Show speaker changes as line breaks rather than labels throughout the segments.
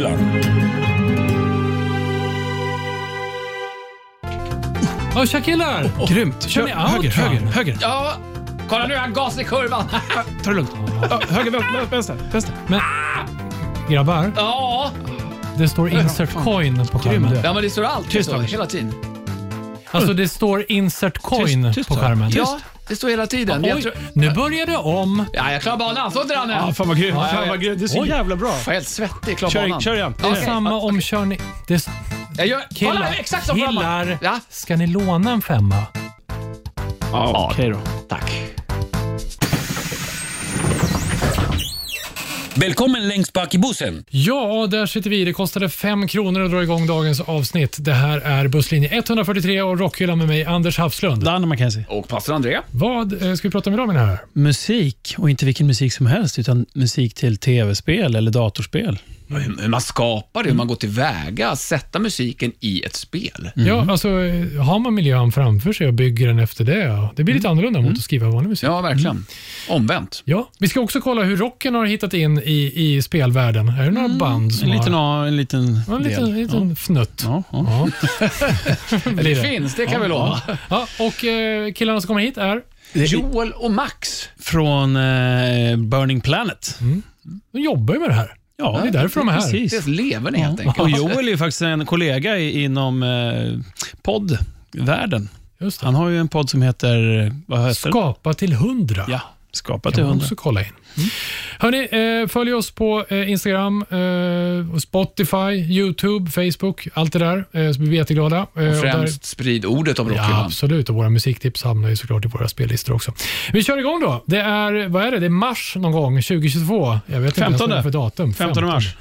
Rockhyllan.
Ja, tja killar!
Grymt. Kör
ni
höger, höger, höger.
Ja, kolla nu, han gas i kurvan.
Ta det lugnt. Höger, vänster, vänster.
Men, grabbar,
Ja,
det står insert coin på skärmen.
ja men det står alltid
Tyst,
så hela tiden.
Alltså det står insert coin
Tyst, tyst,
på skärmen.
Ja, det står hela tiden.
Oj,
tror...
nu börjar det om.
Ja, jag klarar banan. Så inte Danne.
Ja, fan vad grymt.
Ja,
Fan vad grymt. Det är så
Oj.
jävla bra.
Jag är helt svettig. Klar
Kör,
banan.
kör igen.
Det är
Okej.
samma
Ja,
omkörning. Det,
Jag gör... Kolla,
killar,
exakt som förra
killar
Ja.
ska ni låna en femma?
Ja, okej då.
Tack.
Välkommen längst bak i bussen.
Ja, där sitter vi. Det kostade fem kronor att dra igång dagens avsnitt. Det här är busslinje 143 och Rockhyllan med mig, Anders Hafslund.
Danne Mackenzie.
Och pastor André.
Vad eh, ska vi prata om idag mina herrar?
Musik, och inte vilken musik som helst, utan musik till tv-spel eller datorspel.
Hur man skapar det, hur man går tillväga, sätta musiken i ett spel.
Ja, alltså, har man miljön framför sig och bygger den efter det, ja, det blir lite annorlunda mot att skriva vanlig musik.
Ja, verkligen. Omvänt.
Ja, vi ska också kolla hur rocken har hittat in i, i spelvärlden. Är det några band som
En liten,
har...
En liten
Ja, en
del.
liten, liten fnutt.
Ja, ja.
Ja.
Det
det.
finns, det kan vi lova.
Ja, och eh, killarna som kommer hit är...
Joel och Max.
Från eh, Burning Planet.
De jobbar ju med det här.
Ja,
det är därför de är här.
Precis.
Dels lever ni helt enkelt.
Och Joel är ju faktiskt en kollega i, inom eh, poddvärlden.
Just det.
Han har ju en podd som heter... Vad heter det?
Skapa till hundra.
Ja, Skapa till
kan man
hundra.
också kolla in. Hörni, eh, följ oss på eh, Instagram, eh, Spotify, YouTube, Facebook, allt det där. Eh, så blir vi jätteglada. Eh, och där-
Främst sprid ordet om
Ja,
Rockhyllan.
absolut. Och våra musiktips hamnar ju såklart i våra spellistor också. Vi kör igång då. Det är, vad är det? Det är mars någon gång 2022. Jag vet inte ens
15.
vad för datum.
15 mars.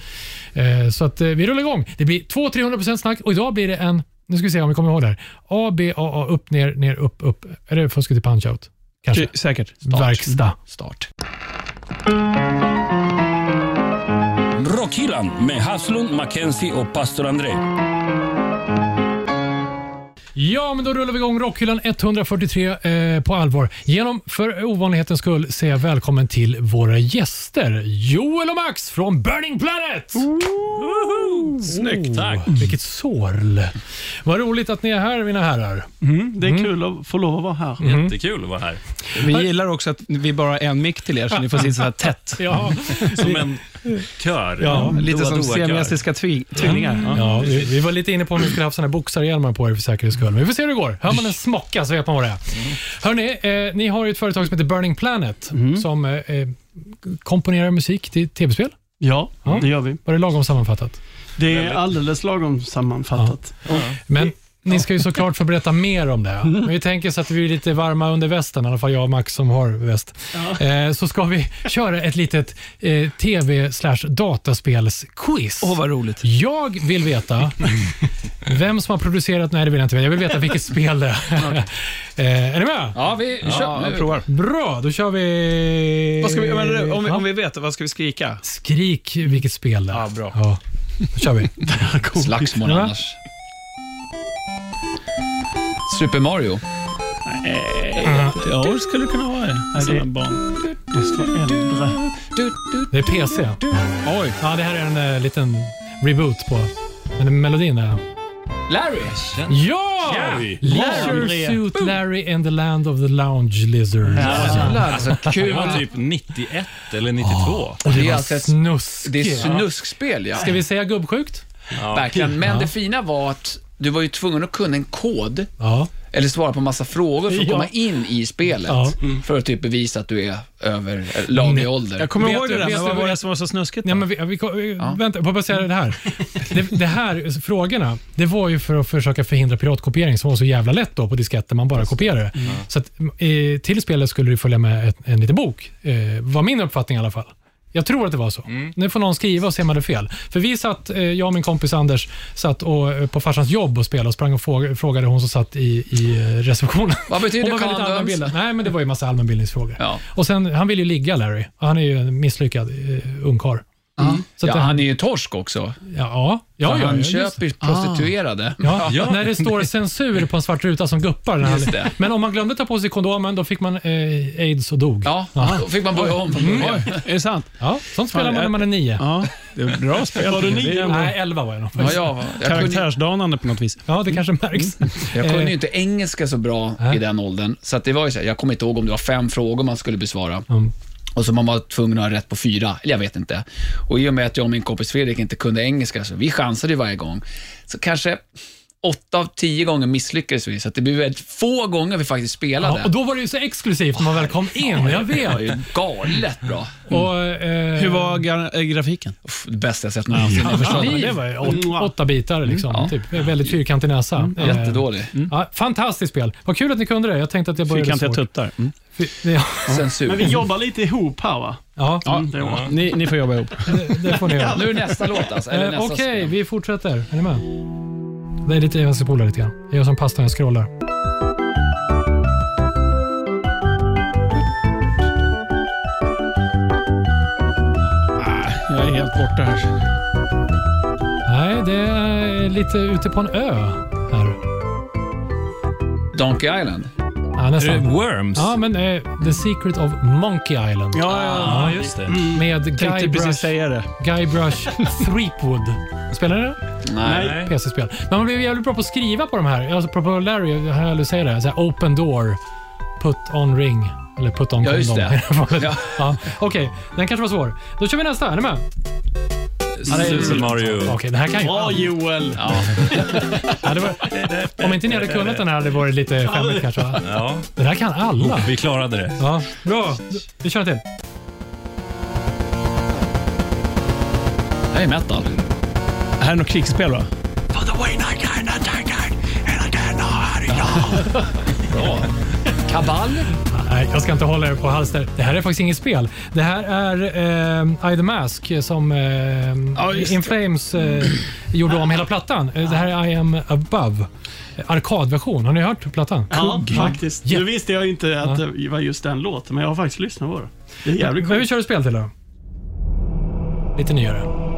Eh, så att eh, vi rullar igång. Det blir 200-300% snack och idag blir det en, nu ska vi se om vi kommer ihåg det här. A, B, A, A, upp, ner, ner, upp, upp. Är det fusket till punch-out? Kanske.
Säkert.
Verkstad.
Start.
Rockhyllan med Haslund, Mackenzie och pastor André.
Ja, men då rullar vi igång Rockhyllan 143 eh, på allvar. Genom för ovanlighetens skull säga välkommen till våra gäster. Joel och Max från Burning Planet!
Snyggt.
Tack. Vilket sorl. Vad roligt att ni är här, mina herrar.
Mm, det är kul att få lov att vara här.
Mm.
Jättekul att vara här.
Vi gillar också att vi bara har en mick till er, så ni får sitta så här tätt.
Ja,
Som en kör.
Ja,
Lite
Doa,
som siamesiska tvi- tvillingar.
ja vi, vi var lite inne på om vi skulle haft såna här boxarhjälmar på er för säkerhets skull. Men vi får se hur det går. Hör man en smocka så vet man vad det är. Hörrni, eh, ni har ju ett företag som heter Burning Planet som eh, eh, komponerar musik till tv-spel.
Ja,
Ja.
det gör vi.
Var det lagom sammanfattat?
Det är alldeles lagom sammanfattat.
Men ni ska ju såklart få berätta mer om det. Men vi tänker så att vi är lite varma under västen, i alla fall jag och Max som har väst. Eh, så ska vi köra ett litet eh, tv slash dataspelsquiz.
Åh, vad roligt.
Jag vill veta vem som har producerat, nej det vill jag inte veta, jag vill veta vilket spel det är. eh, är ni med?
Ja, vi kör.
Ja, jag provar.
Bra, då kör vi...
Vad ska vi, men, om, vi,
Ja.
om vi vet, vad ska vi skrika?
Skrik vilket spel det är.
Ja, bra.
Ja, då kör vi.
Slagsmål
Ja.
Super Mario.
Ja, det skulle det kunna vara.
Det-
barn.
Det står äldre.
Det är PC.
Oj.
Ja, det här är en eh, liten reboot på men melodin. Är...
Larry.
Ja!
Larry.
Leisure
Larry.
Suit Larry and the Land of the Lounge Lizard.
Jävlar, alltså
Det
kul.
var typ 91 eller 92.
Och det,
Det är
var
alltså ett-
snuskigt.
Det är snuskspel, ja.
Ska vi säga gubbsjukt?
Ja.
Verkligen. Men
Ja.
det fina var att du var ju tvungen att kunna en kod
Ja.
eller svara på massa frågor för att
Ja.
komma in i spelet.
Ja.
För att typ bevisa att du är över laglig ålder.
Jag kommer
Vet
ihåg
du-
det där,
vet du-
vad var det som var så snuskigt?
Ja,
då?
men vi, vi, vi, Vänta, jag bara säga det här. Det, det här. Frågorna, det var ju för att försöka förhindra piratkopiering som var så jävla lätt då på disketter, man bara kopierade det. Så att, eh, till spelet skulle det följa med ett, en liten bok, eh, var min uppfattning i alla fall. Jag tror att det var så. Nu får någon skriva och se om jag hade fel. För vi satt, eh, jag och min kompis Anders, satt och, eh, på farsans jobb och spelade och sprang och fråga- frågade hon som satt i, i eh, receptionen.
Vad betyder
Hon var allmänbildad. Nej, men det var ju massa allmänbildningsfrågor.
Ja.
Och sen, han vill ju ligga Larry. Han är ju en misslyckad eh, ungkarl. Så
Ja,
att det-
han är ju torsk också.
Ja, ja, ja,
han
ja, just det.
köper ju prostituerade.
Ja,
Ja.
när det står censur på en svart ruta som guppar. Den här-
det.
Men om man glömde ta på sig kondomen, då fick man eh, aids och dog.
Ja, då fick man börja om från början.
Är det sant?
Ja, sånt spelar man när man är nio.
Ja, det är bra spel.
Var du
Det är
nio?
ändå
Nej, elva var jag nog.
Ja, jag, jag, kunde,
Karaktärsdanande på något vis.
Ja, det kanske märks.
jag kunde
Eh,
ju inte engelska så bra i den åldern, så att det var ju så här, jag kommer inte ihåg om det var fem frågor man skulle besvara.
Mm.
Och så man var tvungen att ha rätt på fyra, eller jag vet inte. Och i och med att jag och min kompis Fredrik inte kunde engelska, så vi chansade varje gång. Så kanske åtta av tio gånger misslyckades vi, så att det blev väldigt få gånger vi faktiskt spelade.
Ja, och då var det ju så exklusivt när man väl kom in, jag
Det var
vet.
ju galet bra.
Och, eh,
Hur var gra- äh, grafiken?
Uff, det bästa jag sett någonsin
Ja, det var ju åt, åtta bitar liksom. Typ, väldigt fyrkantig näsa. Eh,
Jättedålig.
Ja, fantastiskt spel. Vad kul att ni kunde det. Jag tänkte att jag började
Fyrkantiga
svårt.
tuttar.
Ja,
Censur.
Men vi jobbar lite ihop här va?
ja
Mm, det var.
Ni, ni får jobba ihop.
det, det får ni göra.
Nu är nästa låt alltså. eller
Eh,
nästa
Okej,
spel.
vi fortsätter. Är ni med? Det är lite, ska spola lite grann. Jag gör som pastan, jag scrollar.
Jag är helt borta här.
Nej, det är lite ute på en ö här.
Donkey Island.
Ja,
Är det
nästan.
Worms?
Ja, men eh, The Secret of Monkey Island.
Ja, ja.
Ja, just det.
Med
Tänkte
Guybrush,
precis säga det.
Guybrush Threepwood. Spelar ni det?
Nej.
PC-spel. Men man blev jävligt bra på att skriva på de här. Alltså, apropå Larry, jag har aldrig säga det. Så här, open door, put on ring. Eller put on
Ja, just
condom.
det.
ja.
Ja.
Okej, den kanske var svår. Då kör vi nästa. Är ni med?
Super Mario.
Okej, det här kan ju...
Bra Joel!
Ja.
Ja, det var, om inte ni hade kunnat den här hade det varit lite skämmigt kanske. Va?
Ja,
Det här kan alla.
vi klarade det.
Ja, bra. Vi kör en till.
Det här är metal.
Det här är något krigsspel va?
Bra. Kabal.
Nej, jag ska inte hålla er på halster. Det här är faktiskt inget spel. Det här är eh, I the Mask som eh, In Flames eh, gjorde om hela plattan. Eh, Det här är I am above. Eh, Arkadversion. Har ni hört plattan?
Ja, faktiskt.
Ja.
Nu visste jag inte att det var just den låten, men jag har faktiskt lyssnat på det. Det är jävligt
Men vi
coolt.
kör ett spel till då. Lite nyare.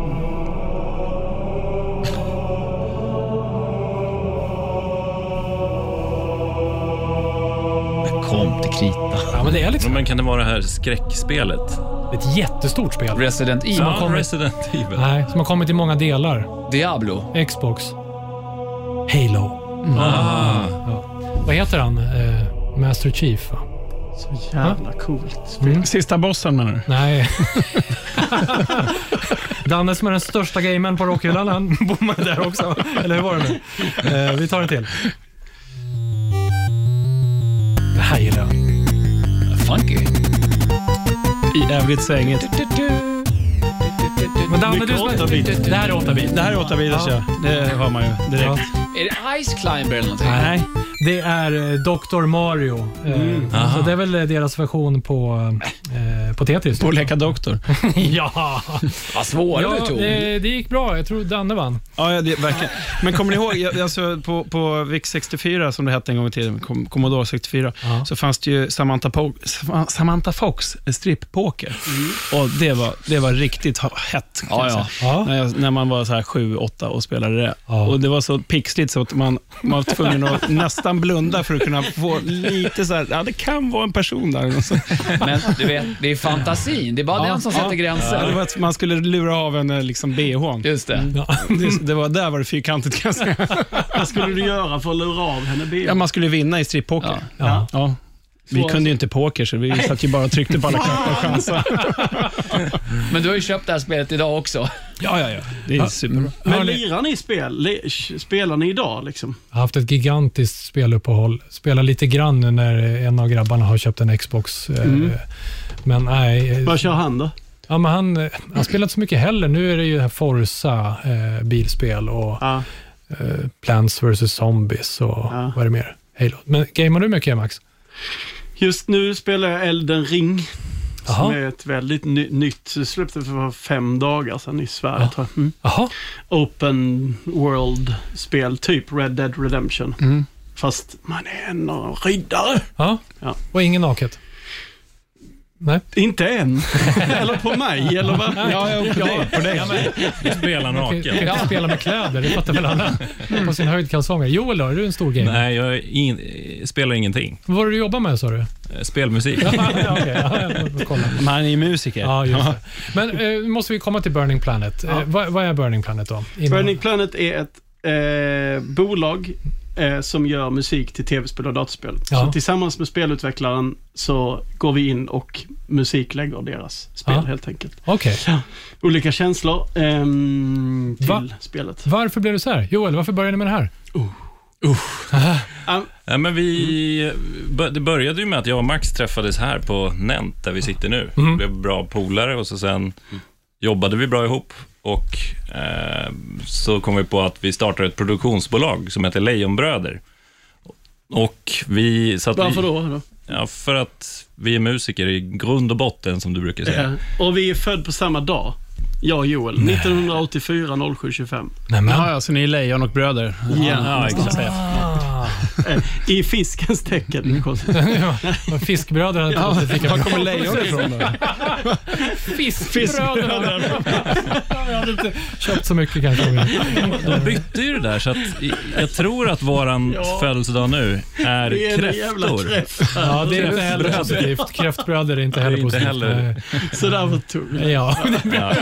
Krita.
Ja, men det är liksom
Men kan det vara det här skräckspelet?
ett jättestort spel.
Resident Evil.
Ja,
kommer-
Resident Evil.
Nej, som har kommit i många delar.
Diablo.
Xbox. Halo.
Ah.
Vad heter han? Eh, Master Chief? va?
Så jävla coolt.
Mm.
Sista bossen menar du?
Nej. Danne som är den största gamern på rockhyllan, han bommade där också. Eller hur var det nu? Eh, vi tar en till.
Jävligt svängigt.
Men Danne, du som-
8-bit.
Det här är 8-bit.
Det här är 8 bitars ja. Det hör man ju direkt.
Ja.
Är det Ice Climber eller någonting?
Nej, det är eh, Dr. Mario. Eh, Så det är väl eh, deras version på, eh, på Tetris.
På Leka Doktor.
ja,
Vad svåra
ja
du tog.
det, det gick bra. Jag tror Danne vann.
Ja, ja det, verkligen. Men kommer ni ihåg, jag- alltså, på, på VIC 64, som det hette en gång i tiden, Com- Commodore 64,
Ja.
så fanns det ju Samantha, po- Samantha Fox strip-poker. Och det var, det var riktigt hett.
Ja, ja.
Ja.
När, jag, när man var så här 7-8 och spelade det.
Ja.
Och Det var så pixligt så att man, man var tvungen att nästan blunda för att kunna få lite så här, ja det kan vara en person där.
Men du vet, det är fantasin. Det är bara
Ja,
den som
ja.
sätter gränser.
Ja, det var att man skulle lura av en eh, liksom bh.
Just det.
Ja.
Det, det var, där var det fyrkantigt kan jag säga.
Vad skulle du göra för att lura av henne ben?
Ja, man skulle vinna i strippoker.
Ja.
Ja.
Ja. Vi kunde ju inte poker, så vi satt ju bara och tryckte på alla knappar och chansade.
Men du har ju köpt det här spelet idag också.
Ja, ja, ja. Det är superbra.
Men lirar ni spel? Le- Spelar ni idag liksom?
Jag har haft ett gigantiskt speluppehåll. Spelar lite grann nu när en av grabbarna har köpt en Xbox. eh, Men nej. eh,
Vad kör han då?
Ja, men han, eh, han spelar inte så mycket heller. Nu är det ju här Forza eh, bilspel och
Ja.
eh, Plants vs Zombies och
Ja.
vad är det mer? Halo. Men gamear du mycket Max?
Just nu spelar jag Elden Ring. Som
Jaha.
är ett väldigt ny, nytt, det släpptes för fem dagar sedan i Sverige tror jag. Mm. Open World-spel, typ Red Dead Redemption.
Mm.
Fast man är en riddare.
Ja.
Ja.
Och ingen naket? Nej.
Inte än. eller på mig, eller vad?
Ja, ja, på dig. På dig.
Spelar naken.
kan inte spela med kläder, det fattar väl alla. På sin höjd kalsonger. Joel då, är du en stor gamer?
Nej, jag in, spelar ingenting.
Vad var det du jobbade med sa du?
Eh, Spelmusik.
ja, okej. ja, jag kolla.
Men han är ju musiker.
Ja, just det. Men eh, nu måste vi komma till Burning Planet. Eh, vad, vad är Burning Planet då? Innan-
Burning Planet är ett eh, bolag eh, som gör musik till tv-spel och dataspel.
Ja.
Så tillsammans med spelutvecklaren så går vi in och musiklägger deras spel
Ja.
helt enkelt.
Okej.
Olika känslor ehm, till
Va?
spelet.
Varför blev det så här? Joel, varför började ni med det här?
Ja, men vi, det började ju med att jag och Max träffades här på Nent, där vi sitter nu.
Mhm.
Blev bra polare och så sen jobbade vi bra ihop och eh, så kom vi på att vi startade ett produktionsbolag som heter Lejonbröder. Och vi... Så
Varför
vi,
då? då?
Ja, för att vi är musiker i grund och botten, som du brukar säga.
Eh, och vi är född på samma dag. Jag och Joel. 1984 0725.
Nej, men.
Ja, ja, så ni är lejon och bröder.
Ja, exakt.
Ah.
I fiskens tecken.
Ja, hade
Ja,
inte lika
var kommer lejon ifrån då?
Fiskbröder. Jag hade inte köpt så mycket kanske.
De bytte ju det där, så att jag tror att våran
Ja.
födelsedag nu är
Det är
kräftor.
Ja, det är inte heller
Kräftbröder.
positivt. Kräftbröder är inte heller
inte
positivt.
heller-
Sådär var tungt.
Ja.
Ja.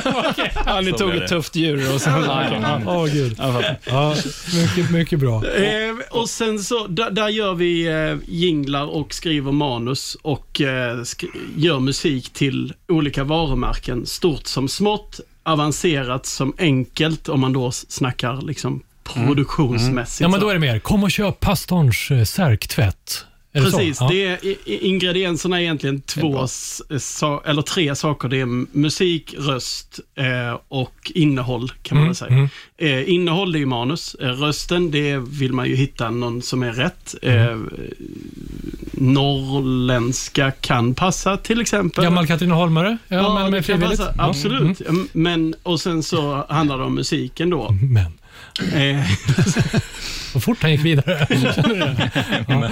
Ja, ni
Så
tog ett
det.
tufft djur och sen...
Åh, Åh, gud. Ja, mycket, mycket bra.
Eh, och sen så, där, där gör vi eh, jinglar och skriver manus och eh, sk- gör musik till olika varumärken. Stort som smått, avancerat som enkelt om man då snackar liksom produktionsmässigt.
Ja, men då är det mer, kom och köp pastorns eh, särktvätt. Är det
Precis,
så? Ja.
det är, ingredienserna är egentligen två, s- sa, eller tre saker. Det är musik, röst eh, och innehåll kan man
Mm,
väl säga.
mm.
Eh, innehåll, det är ju manus. Eh, rösten, det vill man ju hitta någon som är rätt.
Mm.
Eh, norrländska kan passa till exempel.
Gammal Katrineholmare? Ja,
Ja,
men
det
med frivilligt?
passa.
Mm.
Absolut. Mm, Men, och sen så handlar det om musiken då.
Mm, Men.
Eh,
Vad fort han gick vidare. Ja.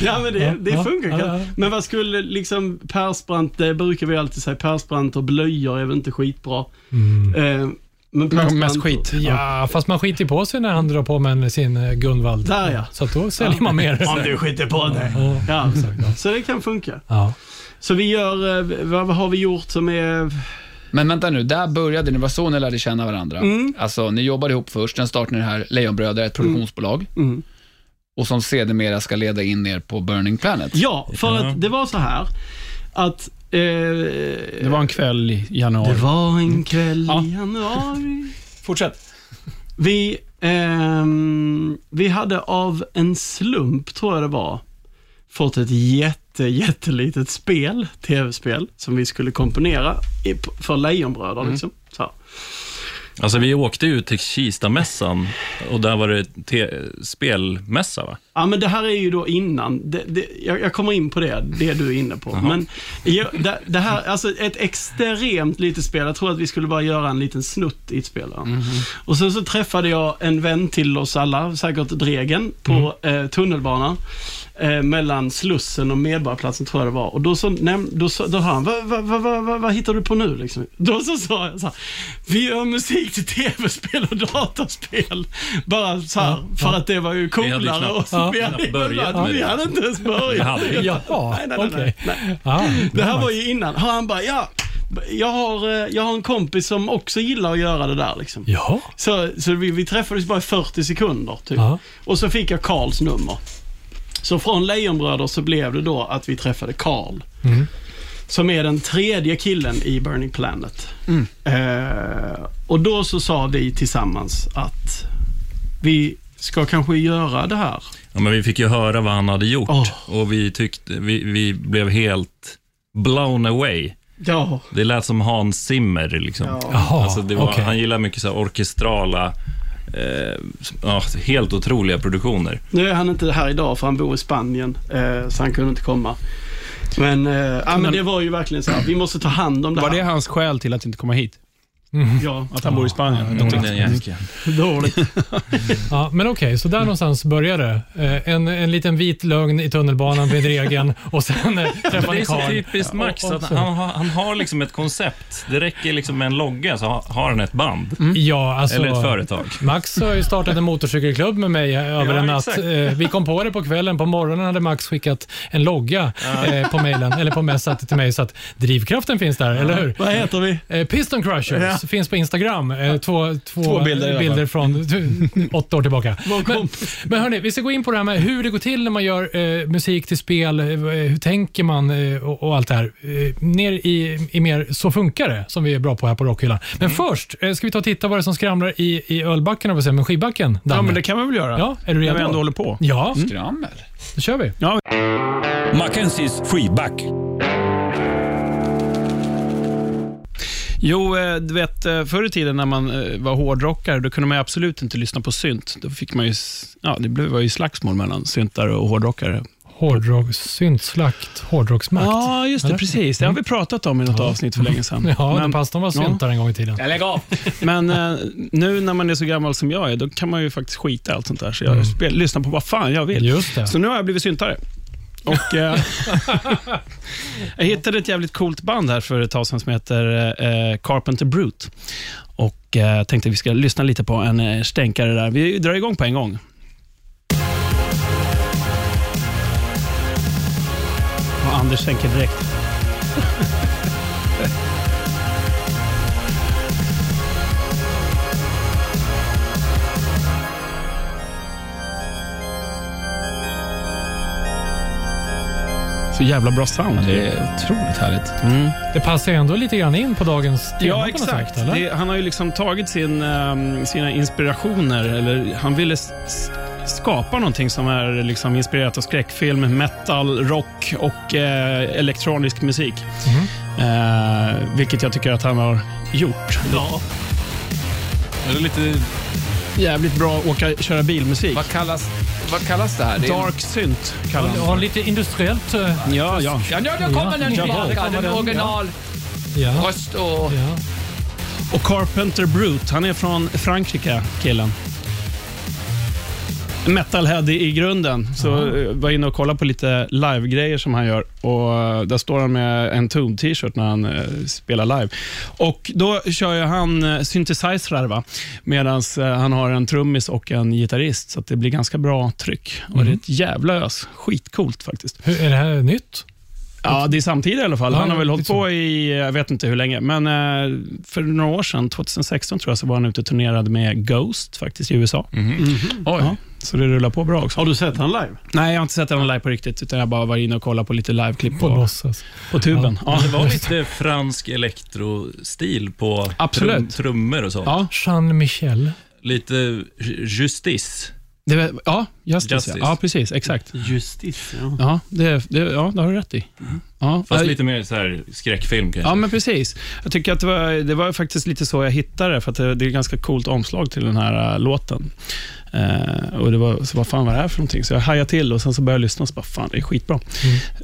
Ja, men det, det funkar.
ja, ja.
Men vad skulle liksom Persbrandt, det brukar vi alltid säga, Persbrandt och blöjor är väl inte skitbra.
Mm.
Eh, men
Men mest skit.
Ja, fast man skiter på sig när han drar på med sin eh, Gunvald.
Där, ja.
Så då säljer man mer.
Om du skiter på dig.
Ja.
Ja, så det kan funka.
Ja.
Så vi gör, eh, vad har vi gjort som är...
Men vänta nu, där började ni, var så ni lärde känna varandra.
Mm.
Alltså, ni jobbade ihop först, sen startade ni det här Lejonbröder, ett produktionsbolag,
Mm.
och som sedermera ska leda in er på Burning Planet.
Ja, för att det var så här att... Eh,
Det var en kväll i januari.
det var en kväll
Ja.
i januari.
Fortsätt.
Vi, ehm, vi hade av en slump, tror jag det var, fått ett jätte, jättelitet spel, tv-spel, som vi skulle komponera i, för Lejonbröder. Liksom. Så.
Alltså vi åkte ju till Kistamässan och där var det spelmässa va?
Ja, men det här är ju då innan. Det, det, jag, jag kommer in på det, det du är inne på. Men ja, det, det här, alltså ett extremt litet spel. Jag tror att vi skulle bara göra en liten snutt i ett spel. va? Och sen så träffade jag en vän till oss alla, säkert Dregen, på eh, tunnelbanan. Eh, mellan Slussen och Medborgarplatsen tror jag det var. Och då så, näm, då, så, då sa han, vad va, va, va, va, vad hittar du på nu? Liksom. Då så sa jag så här, vi gör musik till tv-spel och dataspel. Bara så här, för att det var ju coolare. och
Ja.
vi, hade,
börjat med
vi hade inte ens börjat.
vi.
Nej, nej, nej.
Ja,
Det här var ju innan. Han bara, ja, jag har, eh, jag har en kompis som också gillar att göra det där. Liksom. Så, så vi, vi träffades bara i 40 sekunder. Typ.
Ja.
Och så fick jag Karls nummer. Så från Lejonbröder så blev det då att vi träffade Karl.
Mm.
Som är den tredje killen i Burning Planet. Eh, och då så sa vi tillsammans att vi ska kanske göra det här.
Ja, men vi fick ju höra vad han hade gjort
Åh.
och vi, tyckte, vi, vi blev helt blown away.
Ja,
Det lät som Hans Zimmer. Liksom.
Ja.
Alltså, det var,
okej.
Han gillar mycket så här orkestrala, eh, ja, helt otroliga produktioner.
Nu är han inte här idag för han bor i Spanien, eh, så han kunde inte komma. Men, eh, ja, men det var ju verkligen så här, vi måste ta hand om det
Var
här.
det hans skäl till att inte komma hit?
Ja,
Att han bor i Spanien. Jag tyckte-
Den
dåligt.
Ja, men okej, så där någonstans började det. Eh, En, en liten vit lögn i tunnelbanan vid regeln och sen eh, träffade
Det är så
Karl.
typiskt Max, att
så-
han, har- han har liksom ett koncept. Det räcker liksom med en logga så har- han ett band.
Ja, alltså,
Eller ett företag.
Max har ju startat en motorcykelklubb med mig eh, över
Ja,
en natt. Eh, Vi kom på det på kvällen. På morgonen hade Max skickat en logga eh, på mejlen, eller på messat till mig, så att drivkraften finns där, eller hur?
Vad heter vi?
Eh, Piston Crushers
Ja.
finns på Instagram. Eh, Två, två,
Två bilder
bilder från åtta år tillbaka. Men, men hörni, vi ska gå in på det här med hur det går till när man gör eh, musik till spel. Eh, hur tänker man eh, och, och allt det här. Eh, ner i, i mer Så funkar det, som vi är bra på här på Rockhyllan. Men först eh, ska vi ta och titta vad det är som skramlar i, i ölbacken, och med skivbacken.
Ja, men det kan man väl göra?
Ja, är du
När
redo?
vi ändå håller på.
Ja,
Skrammel.
då kör vi.
Mackenzies freeback.
Jo, eh, du vet, eh, förr i tiden när man eh, var hårdrockare, då kunde man ju absolut inte lyssna på synt. Då fick man ju, ja, det blev- var ju slagsmål mellan syntare och hårdrockare.
Hårdrock, syntslakt, hårdrocksmakt.
Ja, just det.
Eller?
Precis. Det har vi pratat om i något avsnitt för länge sedan.
Ja,
men
men, pastorn var
ja.
syntare en gång i tiden.
Jag lägger av.
men eh, nu när man är så gammal som jag är, då kan man ju faktiskt skita i allt sånt där. Så jag spel, lyssnar på vad fan jag vill.
Just det.
Så nu har jag blivit syntare. Och, eh, jag hittade ett jävligt coolt band här för ett tag sedan som heter eh, Carpenter Brute. Och eh, tänkte att vi ska lyssna lite på en eh, stänkare där. Vi drar igång på en gång. Och Anders tänker direkt. Så jävla bra sound.
Det är otroligt härligt.
Mm.
Det passar ju ändå lite grann in på dagens tema
Ja,
på något
exakt.
sätt, eller?
det, han har ju liksom tagit sin, ehm, sina inspirationer, eller han ville skapa någonting som är liksom inspirerat av skräckfilm, metal, rock och eh, elektronisk musik.
Mhm.
Eh, vilket jag tycker att han har gjort.
Ja.
Är det lite
Jävligt bra att åka, köra bilmusik.
Vad kallas, vad kallas det här? Det är
Dark synt kallar han det.
lite industriellt. eh,
Ja, ja.
Ja, nu kommer den
Ja,
tillbaka.
kommer
Den
den,
original
Ja.
röst och...
ja.
Och Carpenter Brute, han är från Frankrike, killen. Metalhead i, grunden. Så eh, var inne och kollade på lite live-grejer som han gör. Och eh, Där står han med en Tomb-t-shirt när han eh, spelar live. Och Då kör ju han uh, synthesizrar, va? medan han har en trummis och en gitarrist. Så att det blir ganska bra tryck. Och Det är ett jävla ös. Skitcoolt faktiskt.
Hur, är det här nytt?
Ja, det är samtidigt i alla fall.
Ja,
Han har väl hållit på i, jag vet inte hur länge, men eh, för några år sedan, 2016 tror jag, så var han ute och turnerade med Ghost faktiskt i USA.
Oj.
Ja, så det rullar på bra också.
Har du sett han live?
Nej, jag har inte sett honom live på riktigt, utan jag bara var inne och kollade på lite liveklipp
På
på, på tuben. Ja.
Det var lite fransk elektrostil på
Absolut.
trum, trummor och sånt.
Ja,
Jean Michel.
Lite ju- Justice.
det, var- ja, Justice,
Justice.
Ja. ja, precis. Exakt.
Justice, ja.
Ja, det, det, ja, det har du rätt i. Ja,
Fast lite mer så här skräckfilm kanske.
Ja, men precis. Jag tycker att det var, det var faktiskt lite så jag hittade det, för att det, det är ett ganska coolt omslag till den här äh, låten. Eh, och det var, så vad fan var det här för någonting? Så jag hajade till och sen så började jag lyssna och så bara, fan det är skitbra.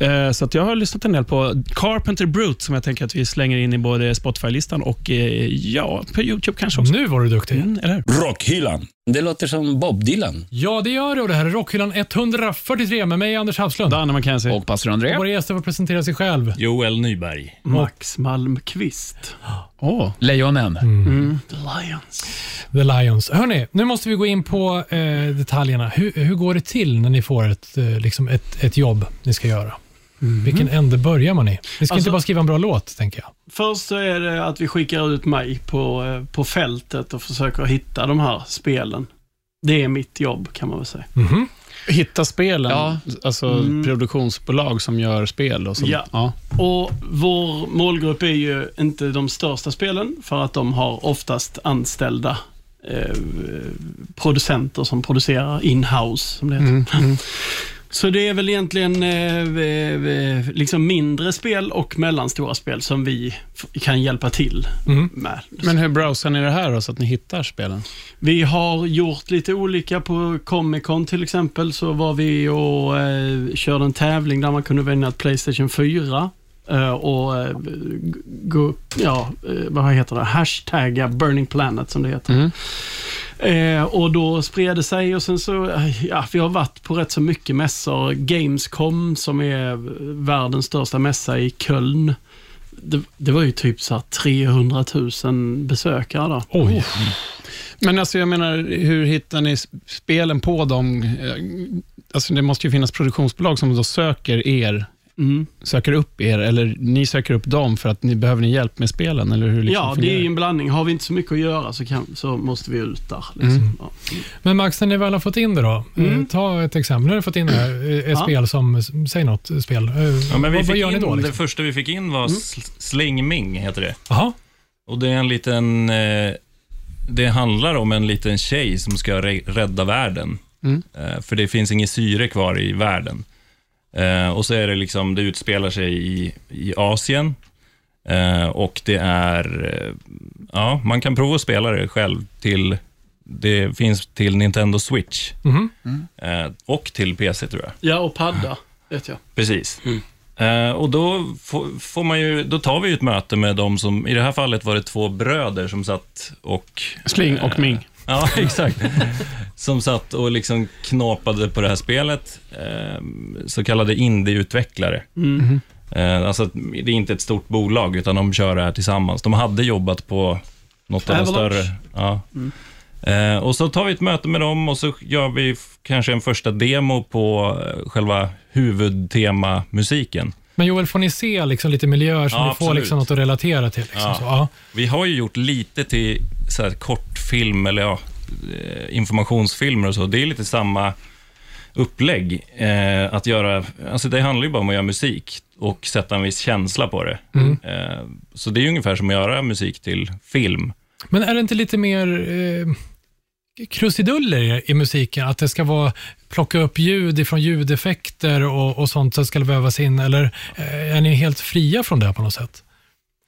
Eh, så att jag har lyssnat en del på Carpenter Brute, som jag tänker att vi slänger in i både Spotify-listan och eh, ja, på YouTube kanske också.
Nu var du duktig.
Mm, eller?
Rockhyllan. Det låter som Bob Dylan.
Ja, det gör det. Och det här är Rockhyllan 143 med mig, Anders Havslund.
Danne McKenzie.
Och pastor André.
Våra gäster får presentera sig själv.
Joel Nyberg.
Max Malmqvist.
Åh.
Lejonen.
Mm.
The Lions.
The Lions. Hörni, nu måste vi gå in på eh, detaljerna. Hur, hur går det till när ni får ett, eh, liksom ett, ett jobb ni ska göra? Vilken ände börjar man i? Ni ska inte
Alltså-
bara skriva en bra låt, tänker jag.
Först så är det att vi skickar ut mig på, eh, på fältet och försöker hitta de här spelen. Det är mitt jobb kan man väl säga.
Mhm.
Hitta spelen,
Ja.
alltså
Mm.
produktionsbolag som gör spel. Och som,
Ja. Och vår målgrupp är ju inte de största spelen för att de har oftast anställda eh, producenter som producerar in-house, som det heter.
Mm, mm.
Så det är väl egentligen eh, eh, liksom mindre spel och mellanstora spel som vi kan hjälpa till
Mm.
med.
Men hur browsar ni det här då, så att ni hittar spelen?
Vi har gjort lite olika på Comic Con till exempel, så var vi och eh, körde en tävling där man kunde vinna ett Playstation 4. eh, och eh, gå ja, eh, vad heter det, hashtagga Burning Planet som det heter.
Mm.
Eh, och då spred det sig och sen så, eh, ja, vi har varit på rätt så mycket mässor. Gamescom som är världens största mässa i Köln. Det, det var ju typ så här 300 000 besökare där.
Oj.
Men alltså jag menar, hur hittar ni spelen på dem? Eh, Alltså det måste ju finnas produktionsbolag som då söker er,
Mm.
söker upp er, eller ni söker upp dem för att ni behöver ni hjälp med spelen, eller hur liksom
ja, det
fungerar
är ju en blandning. Har vi inte så mycket att göra så, kan, så måste vi ut där. Liksom. Ja.
Men Max, när ni väl har fått in det då, eh,
Mm.
ta ett exempel. Nu har ni fått in det här, eh, ett
Ja.
spel som, säg något spel. Eh,
Ja, men vi
vad, vad gör ni då?
Det
Liksom?
första vi fick in var sl- Sling Ming, heter det.
Jaha,
Och det är en liten... Det handlar om en liten tjej som ska rädda världen.
Mm.
För det finns inget syre kvar i världen. Eh, och så är det liksom, det utspelar sig i, i Asien. Eh, och det är, eh, ja, man kan prova att spela det själv till, det finns till Nintendo Switch.
Mhm.
Eh, och till PC tror jag.
ja, och padda, vet jag.
Precis. Eh, och då, får, man ju, då tar vi ju ett möte med dem som, i det här fallet var det två bröder som satt och...
Sling och Ming.
Ja, exakt. som satt och liksom knapade på det här spelet. Eh, så kallade indieutvecklare.
Mm.
Alltså, det är inte ett stort bolag, utan de kör det här tillsammans. De hade jobbat på något av de större. Ja.
Mm.
Eh, och så tar vi ett möte med dem och så gör vi kanske en första demo på eh, själva huvudtema-musiken.
Men Joel, får ni se liksom lite miljöer som
Ja,
ni får liksom något att relatera till? Liksom,
Ja.
så, ja.
Vi har ju gjort lite till så här kortfilm eller ja, eh, informationsfilmer och så. Det är lite samma upplägg. Eh, att göra, alltså det handlar ju bara om att göra musik och sätta en viss känsla på det.
Mm.
Eh, så det är ungefär som att göra musik till film.
Men är det inte lite mer eh, krusiduller i, i musiken? Att det ska vara plocka upp ljud ifrån ljudeffekter och, och sånt som ska vävas in? Eller eh, är ni helt fria från det på något sätt?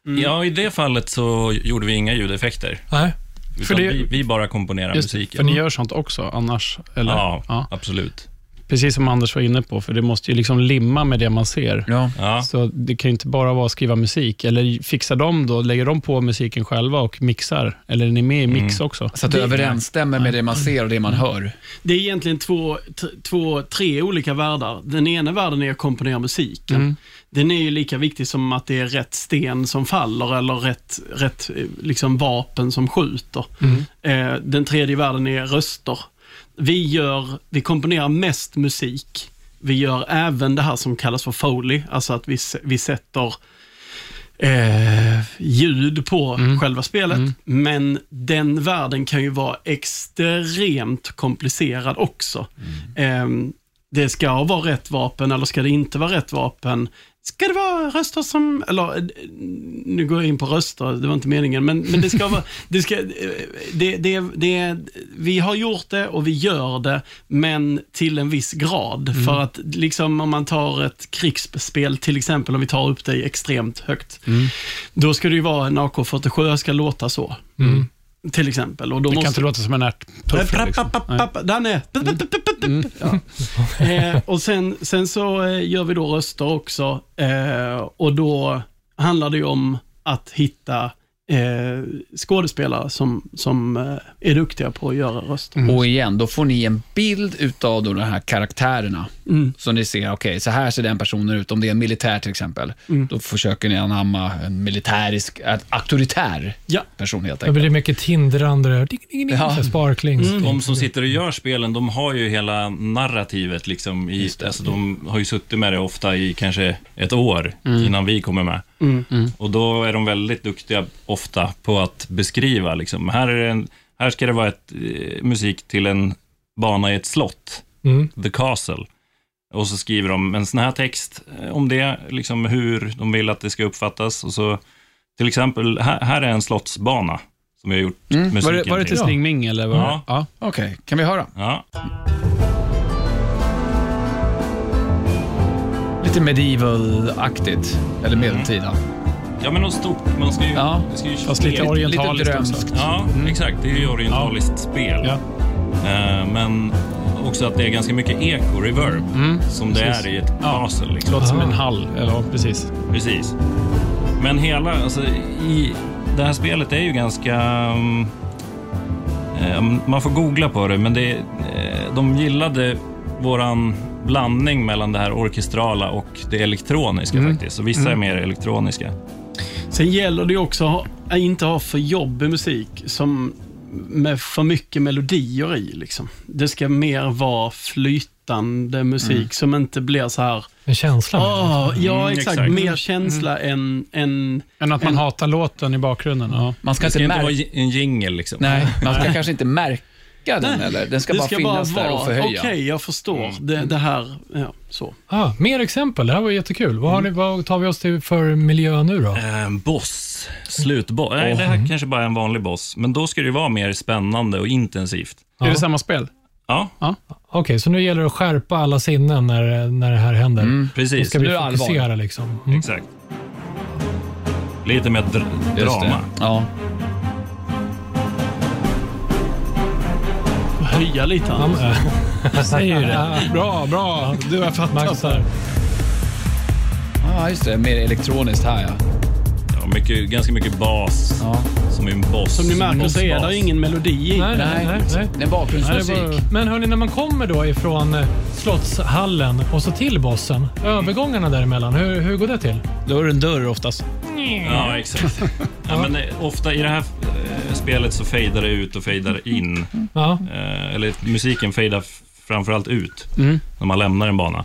Mm.
Ja, i det fallet så gjorde vi inga ljudeffekter.
Nej.
Utan
För det-
vi, vi bara komponerar
Just
musiken.
för ni gör sånt också annars? Eller?
Ja,
ja.
absolut.
Precis som Anders var inne på, för det måste ju liksom limma med det man ser.
Ja.
Ja.
Så det kan ju inte bara vara att skriva musik. Eller fixar de då, lägger de på musiken själva och mixar? Eller är ni med i mix
Mm.
också?
Så att det överensstämmer med det man ser och det man hör.
Det är egentligen två, t- två, tre olika världar. Den ena världen är att komponera musiken.
Mm.
Den är ju lika viktig som att det är rätt sten som faller eller rätt, rätt eh, liksom vapen som skjuter.
Mm.
Eh, den tredje världen är röster. Vi, gör, vi komponerar mest musik. Vi gör även det här som kallas för Foley, alltså att vi, vi sätter eh, ljud på
Mm.
själva spelet.
Mm.
Men den världen kan ju vara extremt komplicerad också. Eh, det ska vara rätt vapen eller ska det inte vara rätt vapen? Ska det vara röster som, eller eh, nu går jag in på röster, det var inte meningen, men, men det ska vara, det ska, eh, det, det, det, vi har gjort det och vi gör det, men till en viss grad. För att liksom om man tar ett krigsspel till exempel, om vi tar upp det extremt högt,
Mm.
då ska det ju vara en AK47 ska låta så.
Mm.
Till exempel. Och då
Det kan
måste
inte låta som en ärtpuffra. Liksom. Nej.
Danne!
Mm.
Ja. Eh, och sen, sen så eh, gör vi då röster också eh, och då handlar det ju om att hitta eh, skådespelare som, som eh, är duktiga på att göra röster.
Mm.
Och igen, då får ni en bild utav då de här karaktärerna.
Mm.
Så ni ser, okej, så här ser den personen ut. Om det är en militär till exempel,
Mm.
då försöker ni anamma en militärisk, en auktoritär
Ja.
person helt
Det
enkelt.
blir mycket tindrande, ding, ding, ding,
Ja.
sparklings.
Mm.
De som sitter och gör spelen, de har ju hela narrativet. Liksom i,
det.
alltså, de har ju suttit med det ofta i kanske ett år
Mm.
innan vi kommer med.
Mm.
Och då är de väldigt duktiga ofta på att beskriva. Liksom. Här, är en, här ska det vara ett, eh, musik till en bana i ett slott,
Mm.
The Castle. Och så skriver de en sån här text eh, om det, liksom hur de vill att det ska uppfattas. Och så, till exempel, här, här är en slottsbana som vi har gjort
Mm.
musiken
Var det, var det till
till.
Sling Ming eller? Var
Ja.
det? ja.
Okej, kan vi höra?
Ja.
Lite medieval-aktigt, eller medeltida.
ja, men något stort. Man ska ju,
Ja.
det ska ju
Fast lite
spel-
orientaliskt
lite
också.
drömskt.
Ja, exakt. Det är ju orientaliskt spel.
Ja.
Eh, men, också att det är ganska mycket eko, reverb, som det är i ett basel.
Det
Liksom.
låter som en hall. Eller, ja, precis.
Precis. Men hela, alltså i det här spelet är ju ganska... mm, eh, man får googla på det, men det, eh, de gillade våran blandning mellan det här orkestrala och det elektroniska faktiskt. Så vissa är mer elektroniska.
Sen gäller det också att inte ha för jobbig musik som med för mycket melodier i. Liksom. Det ska mer vara flytande musik som inte blir så här...
En känsla. det.
Åh, ja,
Mm,
exakt.
exakt.
Mer känsla än, än...
Än att man
En-
hatar låten i bakgrunden. Ja.
Man ska
ska
inte
inte vara
märka...
en jingel liksom.
Nej, man ska kanske inte märka den eller? Den ska
det
bara
ska
finnas
bara
där och
vara,
förhöja.
okej, jag förstår. Det, det här, ja, så.
Ah, mer exempel. Det här var jättekul. Vad, har ni, vad tar vi oss till för miljö nu då?
Eh, boss, slutboss. Nej, det här kanske bara är en vanlig boss, men då ska det ju vara mer spännande och intensivt.
Är det samma spel?
Ja,
Okej, så nu gäller det att skärpa alla sinnen när, när det här händer.
Mm,
precis.
ska vi
Nu allvar.
fokusera liksom. Mm.
Exakt. Lite mer dr- drama.
Ja.
Höja lite.
Han,
Jag säger ju det. Bra, bra. Du har fattat.
Max
ja, just det. Mer elektroniskt här ja.
Ja, mycket, ganska mycket bas,
ja.
som i en boss.
Som ni märker så är det ingen melodi i.
Nej, nej, nej. nej.
Det är bakgrundsmusik.
Nej, det var- Men hörni, när man kommer då ifrån eh, Slottshallen och så till bossen, övergångarna däremellan, hur, hur går det till?
Då är det en dörr oftast.
Ja, exakt. ja, men, eh, ofta i det här eh, spelet så fejdar det ut och fejdar in.
Ja,
eller musiken fejdar framförallt ut
Mm.
när man lämnar en bana.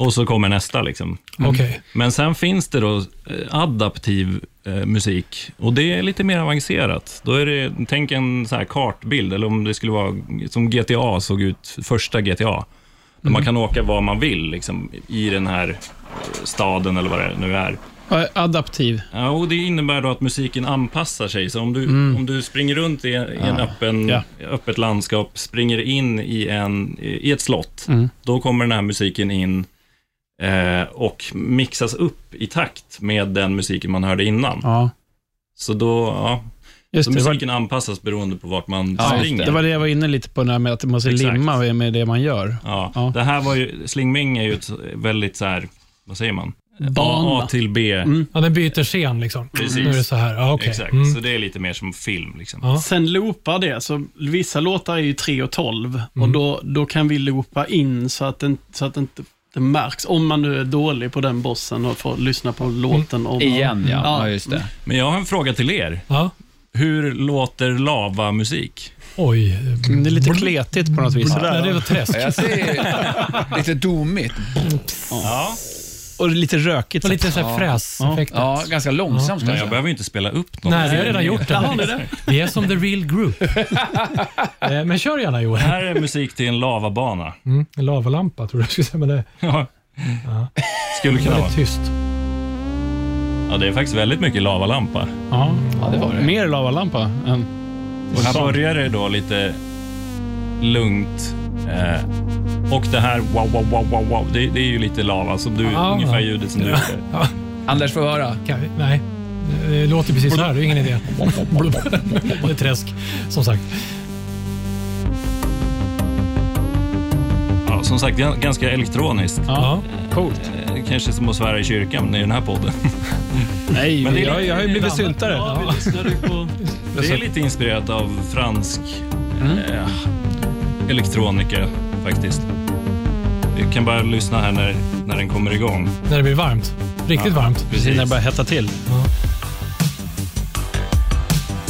Och så kommer nästa. Liksom.
okej.
Men sen finns det då eh, adaptiv eh, musik och det är lite mer avancerat. Då är det, tänk en så här kartbild, eller om det skulle vara som GTA såg ut, första GTA. Där man kan åka var man vill liksom, i den här staden eller vad det nu är.
Ja, Adaptiv.
Ja, och det innebär då att musiken anpassar sig. Så om du, om du springer runt i, i en öppen,
Ja.
öppet landskap, springer in i, en, i ett slott,
Mm.
då kommer den här musiken in eh, och mixas upp i takt med den musiken man hörde innan.
Ja.
Så då, ja,
Just
så
det, det, var,
musiken anpassas beroende på vart man
Ja,
springer.
det var det jag var inne lite på, med att det måste
Exakt.
limma med- det man gör.
Ja,
Ja.
Det här var ju, Sling Ming är ju ett väldigt så här, vad säger man?
Bana.
A, till B.
Ja, den byter scen liksom.
Precis.
Nu är det så här. Ja, okej.
Exakt,
Mm.
så det är lite mer som film. Liksom.
Ja.
Sen loopar det, så vissa låtar är ju 3 och 12
Mm.
och då, då kan vi loopa in så att, den, så att inte det märks. Om man nu är dålig på den bossen och får lyssna på låten. Och,
Igen ja.
Ja.
ja, just det.
Men jag har en fråga till er.
Ja.
Hur låter lava-musik?
Oj.
Det är lite kletigt på något vis.
Nej, det var träsk.
Jag ser lite domigt.
Ja.
Och lite rökigt.
Och lite så här
Ja. ganska långsamt
Men
kanske.
jag behöver ju inte spela upp något.
Nej, vi har redan gjort det. Vi är som the real group. Eh, Men kör gärna Johan.
här är musik till en lavabana.
Mm, en lavalampa tror jag jag skulle säga, men det
Ja. Skulle
är
kunna vara.
väldigt tyst.
Ja, det är faktiskt väldigt mycket lavalampa.
Ja.
Ja, det var det.
Mer lavalampa än...
Och här börjar det då lite lugnt. Eh, och det här wow, wow, wow, wow, wow. Det, det är ju lite lava, som du,
Ja.
ungefär ljudet som du gjorde.
Anders får höra.
Kan vi? Nej, det låter precis så här. Det är ingen idé. Det är träsk, som sagt.
Ja, som sagt, gan- ganska elektroniskt.
Ja.
Coolt.
Eh, Kanske som att svära i kyrkan i den här podden.
Nej,
Men det är
jag,
lite-
jag har ju blivit syltare.
Ja, vi lyssnade på...
Det är lite inspirerat av fransk
Mm.
eh, elektronika faktiskt. Vi kan bara lyssna här när, när den kommer igång.
När det blir varmt. Riktigt varmt.
Precis när det börjar hetta till.
Ja.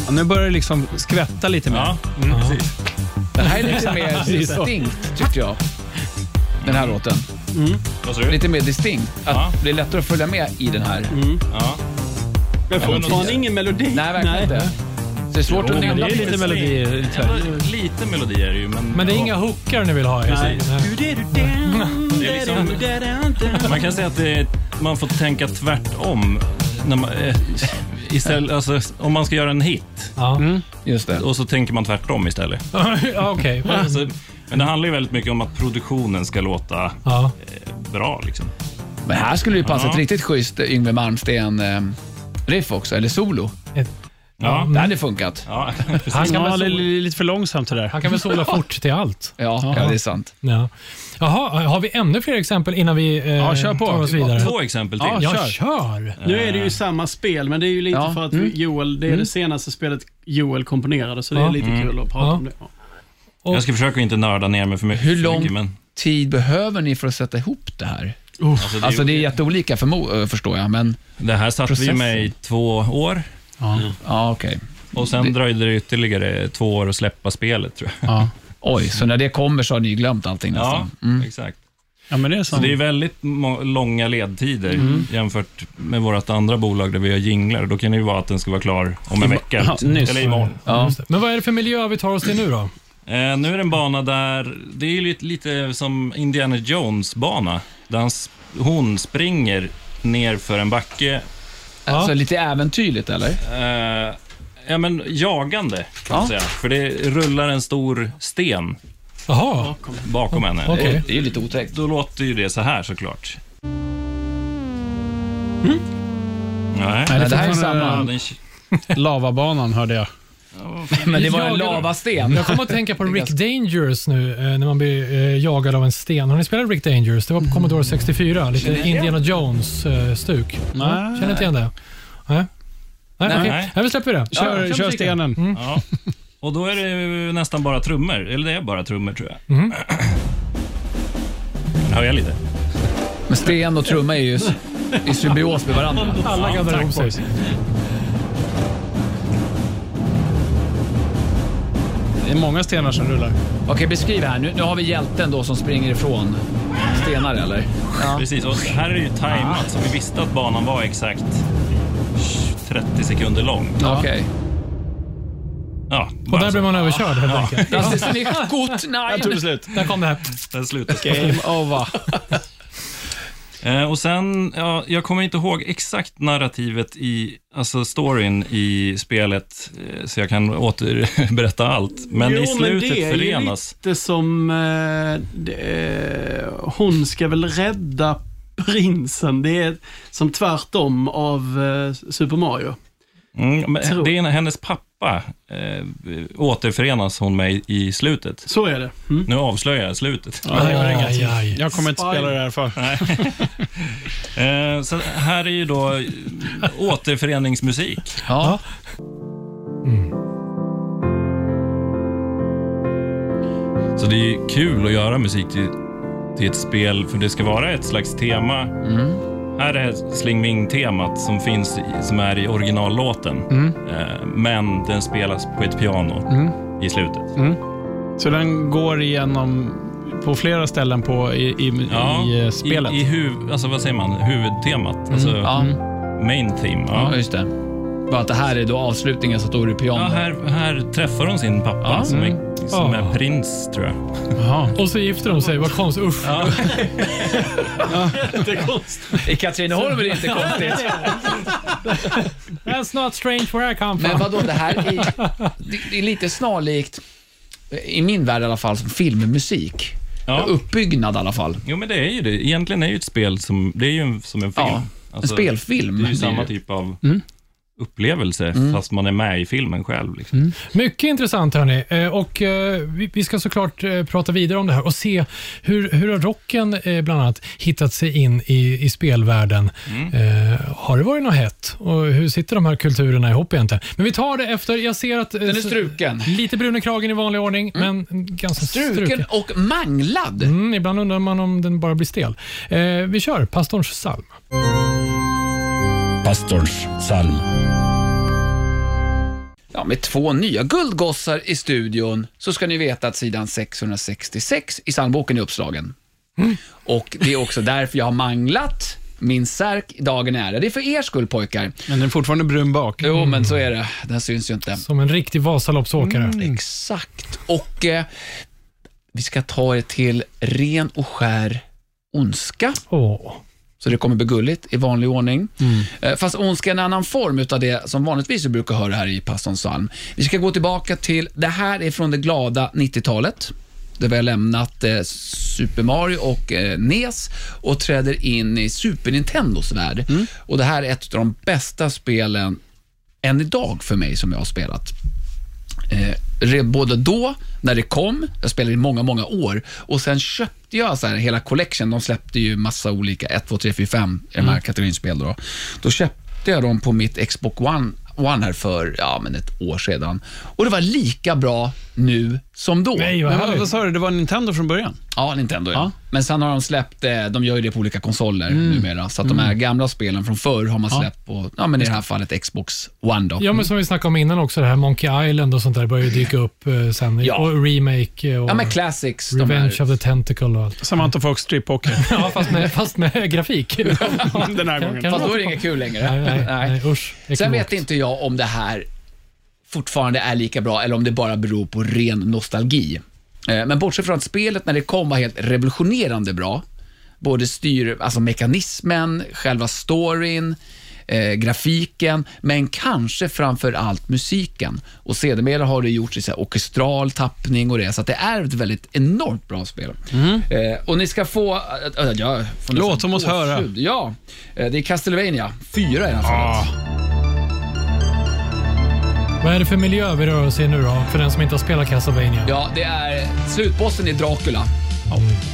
Ja, nu börjar det liksom skvätta lite mer.
Ja, mm,
Ja.
precis.
Det här är lite mer distinkt, tyckte jag. Den här låten.
Du?
Lite mer distinkt. Att
Ja.
Det är lättare att följa med i den här.
Ja.
Men fortfarande ingen melodi.
Nej, verkligen inte. Det är svårt
Jo,
att nynna
det är lite melodier. Lite.
Lite melodi är det ju, men...
Men det är inga hookar ni vill ha?
Nej.
Nej.
Det är liksom, man kan säga att det är, man får tänka tvärtom. När man, eh, istället, alltså, om man ska göra en hit,
Ja,
Just det.
och så tänker man tvärtom istället.
ja okej.
Alltså, men det handlar ju väldigt mycket om att produktionen ska låta
Ja.
eh, bra. Liksom.
Men här skulle det ju passa
Ja.
ett riktigt schysst Yngwie Malmsteen-riff också, eller solo.
Ett,
Ja.
Det hade funkat.
Ja, precis.
Han kan,
Ja,
väl
det är
sola,
lite för långsamt det där.
han kan väl sola fort till allt.
Ja, ja, det är sant.
Ja. Jaha, har vi ännu fler exempel innan vi eh,
Ja, kör på.
tar oss vidare?
Två exempel till.
Ja, kör.
kör!
Nu är det ju samma spel, men det är ju lite
Ja.
för att
Mm.
Joel, det är det senaste spelet Joel komponerade, så det är lite kul att prata
Ja.
om det.
Och-
Jag ska försöka inte nörda ner mig för mycket.
Hur lång-
mycket, men,
Tid behöver ni för att sätta ihop det här?
alltså, det,
Alltså det är jätteolika eh, förstår jag, men
det här satte vi
processen.
med i två år
ja, okej.
och sen
Det-
dröjde det ytterligare två år att släppa spelet tror jag.
Ja,
Oj, så när det kommer så har ni glömt allting
Ja,
nästan? Mm.
exakt.
ja men det är
Så
så.
det är väldigt långa ledtider jämfört med vårt andra bolag där vi har jinglar. Då kan det ju vara att den ska vara klar om en vecka.
Ja,
eller imorgon.
Ja.
Men vad är det för miljö vi tar oss till nu då?
Eh, nu är det en bana där, det är ju lite, lite som Indiana Jones-bana. Där han, hon springer ner för en backe.
Alltså lite äventyrligt eller?
Eh, ja, men jagande kan man säga. För det rullar en stor sten
Jaha,
bakom henne.
Okej.
Det, är ju lite otäckt.
Då låter ju det så här såklart. Nej.
Nej,
Nej, det här är
Ja,
samma.
den,
Lavabanan hörde jag.
Men det var en lavasten.
jag kommer att tänka på Rick Dangerous nu eh, när man blir eh, jagad av en sten. Har ni spelat Rick Dangerous? Det var på Commodore 64. Lite Indiana Jones-stuk.
Nej.
Känner inte igen det? Nej. Nej,
Nej.
okej.
Nej.
Vi släpper det.
Kör, kör
musiken.
stenen.
ja. Och då är det ju nästan bara trummor. Eller det är bara trummor tror jag.
Mhm.
Hör jag lite?
Men sten och trumma är ju i symbios med varandra.
Alla kan dra ihop sig.
Det är många stenar som rullar.
Okej, beskriv här. Nu, nu har vi hjälten då som springer ifrån stenar eller?
Precis, och här är det ju tajmat så vi visste att banan var exakt 30 sekunder lång.
Okej.
Ja,
Och där blir man överkörd helt enkelt.
Das ist nicht gut,
Jag tog det slut.
Där kom det här.
Den slutar.
Game over.
Eh, och sen, ja, jag kommer inte ihåg exakt narrativet i, alltså storyn i spelet, eh, så jag kan återberätta allt. Men
Jo,
i slutet
det är ju
förenas...
lite som... Eh, det, hon ska väl rädda prinsen. Det är som tvärtom av eh, Super Mario.
Mm, men det är hennes pappa eh, återförenas hon med i, slutet.
Så är det. Mm.
Nu avslöjar jag slutet.
Jag,
Aj, aj.
jag kommer inte spela det här för.
Eh, så här är ju då eh, återföreningsmusik.
Ja.
Så det är ju kul att göra musik till, till ett spel, för det ska vara ett slags tema.
Mm.
Här är Sling Ming-temat som finns i, som är i originallåten. Eh, men den spelas på ett piano i slutet.
Så den går igenom på flera ställen på, i, i, i eh, spelet?
I, i huv, alltså vad säger man? Huvudtemat. Alltså
Ja.
main theme.
ja,
Ja.
just det. Bara att det här är då avslutningen, så står det piano.
Ja, här, här träffar hon sin pappa
Ja.
som, är, som
Ja.
är prins, tror jag.
Jaha.
Och så gifter de sig. Vad konstigt. Usch.
Konstigt.
I Katrineholm är det inte konstigt.
That's not strange where I come
Men
from.
vadå, det här är, det, det är lite snarlikt, i min värld i alla fall, som filmmusik.
Ja.
Uppbyggnad i alla fall.
Jo, men det är ju det. Egentligen är ju ett spel som, det är ju en, som en film.
Ja,
Alltså,
en spelfilm.
Det är ju samma typ av
Mm.
upplevelse, fast man är med i filmen själv. Liksom.
Mycket intressant hörni. Eh, Och eh, vi, ska såklart eh, prata vidare om det här och se hur, hur har rocken bland annat hittat sig in i, i spelvärlden. Eh, har det varit något hett? Och hur sitter de här kulturerna ihop egentligen? Men vi tar det efter. Jag ser att...
Den är struken.
Lite brun i kragen i vanlig ordning, men ganska struken.
Struken och manglad.
Mm, ibland undrar man om den bara blir stel. Vi kör pastorns psalm.
Pastorns psalm.
Ja, med två nya guldgossar i studion så ska ni veta att sidan 666 i psalmboken är uppslagen. Och det är också därför jag har manglat min särk i dagen ära. Det är för er skull pojkar.
Men den är fortfarande brun bak.
Jo, men så är det. Den syns ju inte.
Som en riktig Vasaloppsåkare.
Exakt. Och eh, vi ska ta er till ren och skär ondska.
Åh.
Så det kommer bli gulligt i vanlig ordning. Eh, Fast ondska är en annan form utav det som vanligtvis vi brukar höra här i pastorns psalm. Vi ska gå tillbaka till, det här är från det glada 90-talet. Där vi har lämnat eh, Super Mario och eh, NES och träder in i Super Nintendos värld. Och Det här är ett av de bästa spelen än idag för mig som jag har spelat. Eh, både då, när det kom, jag spelade i många, många år, och sen köpte jag så här, hela collection. De släppte ju massa olika, 1, 2, 3, 4, 5 i den här kategorin spel. Då. då köpte jag dem på mitt Xbox One, One här för ja, men ett år sedan. Och det var lika bra nu som då.
Nej, vad
Men vad,
härligt.
sa du, det var Nintendo från början?
Ja, Nintendo ja.
Ja.
Men sen har de släppt, eh, de gör ju det på olika konsoler numera, så att de här gamla spelen från förr har man släppt på, ja men i det här fallet Xbox One då.
Ja, men som vi snackade om innan också, det här Monkey Island och sånt där börjar ju dyka upp eh, sen.
Ja.
Och remake och
Ja, men classics. de
Revenge
här.
of the Tentacle och allt.
Samantha Fox Strip Poker.
Ja, fast med, fast med grafik.
Den här gången.
kan-
Fast då är det inget kul längre.
Nej, nej, nej, usch.
Sen vet inte jag om det här fortfarande är lika bra eller om det bara beror på ren nostalgi. Eh, Men bortsett från att spelet när det kom var helt revolutionerande bra. Både styr, alltså mekanismen, själva storyn, eh, grafiken, men kanske framför allt musiken. Och sedermera har det gjorts i så här orkestral tappning och det, så att det är ett väldigt enormt bra spel. Eh, och ni ska få... Äh, äh, ja,
Låt oss höra.
Ja, eh, det är Castlevania 4 i det här fallet.
Vad är det för miljö vi rör oss i nu då, för den som inte har spelat Castlevania?
Ja, det är slutbossen i Dracula.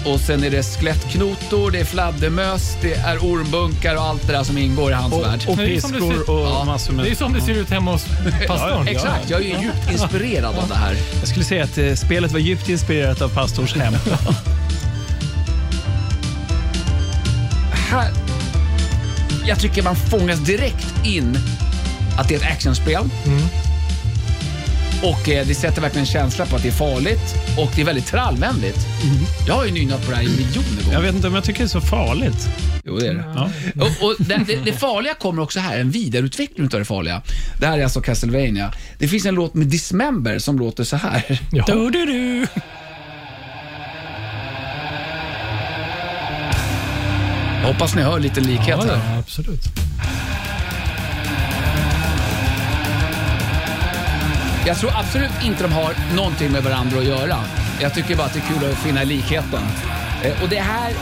Och sen är det skelettknotor, det är fladdermöss, det är ormbunkar och allt det där som ingår i hans värld.
Och
som det
piskor och
Ja.
massor
Det är
med...
som det ser ut hemma hos pastorn.
Exakt, jag är ju djupt inspirerad av det här.
Jag skulle säga att eh, spelet var djupt inspirerat av pastors hem.
här. Jag tycker man fångas direkt in att det är ett actionspel. Och eh, det sätter verkligen en känsla på att det är farligt och det är väldigt trallvänligt. Jag har ju nynat på det här miljoner gånger.
Jag vet inte om jag tycker det är så farligt.
Jo, det är det.
Ja.
Och, och det, det, det farliga kommer också här, en vidareutveckling av det farliga. Det här är alltså Castlevania. Det finns en låt med Dismember som låter så här.
Ja.
Du, du, du.
Jag hoppas ni hör lite likhet
Ja,
här.
ja, absolut.
Jag tror absolut inte de har någonting med varandra att göra. Jag tycker bara att det är kul att finna likheten. Eh, och det här,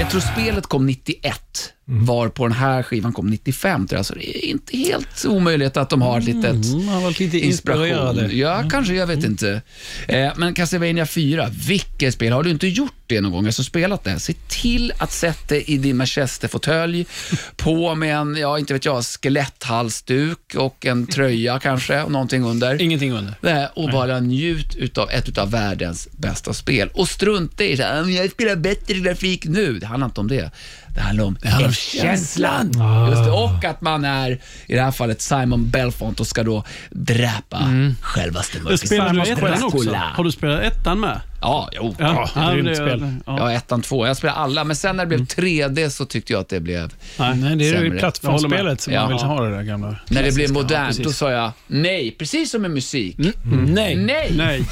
jag tror spelet kom 91, var på den här skivan kom 95 tror jag, så det är inte helt omöjligt att de har ett litet
Mm, har varit lite
inspiration.
inspirerade.
Ja, kanske, jag vet inte. Eh, men Castlevania 4, vilket spel. Har du inte gjort det någon gång, alltså spelat det, se till att sätta det i din manchesterfåtölj, på med en, ja inte vet jag, skeletthalsduk och en tröja kanske, och någonting under.
Ingenting under.
Nej, och bara njut utav ett av världens bästa spel. Och strunta i att jag spelar bättre grafik nu. Det handlar inte om det. Det handlar om känslan.
Ah.
Just det. Och att man är, i det här fallet, Simon Belfont och ska då dräpa självaste mörkret.
Spelar du ettan också? Har du spelat ettan med?
Ja, jo.
Ja, det är
men
grymt spel.
Ja.
Ja, ettan, två. Jag spelade alla, men sen när det blev 3D så tyckte jag att det blev...
Nej.
Nej, det är
Sämre.
ju plattformsspelet som man
Ja.
vill ha det där gamla.
När det blev modernt,
Ja,
då sa jag nej. Precis som med musik.
Nej.
Nej!
Nej.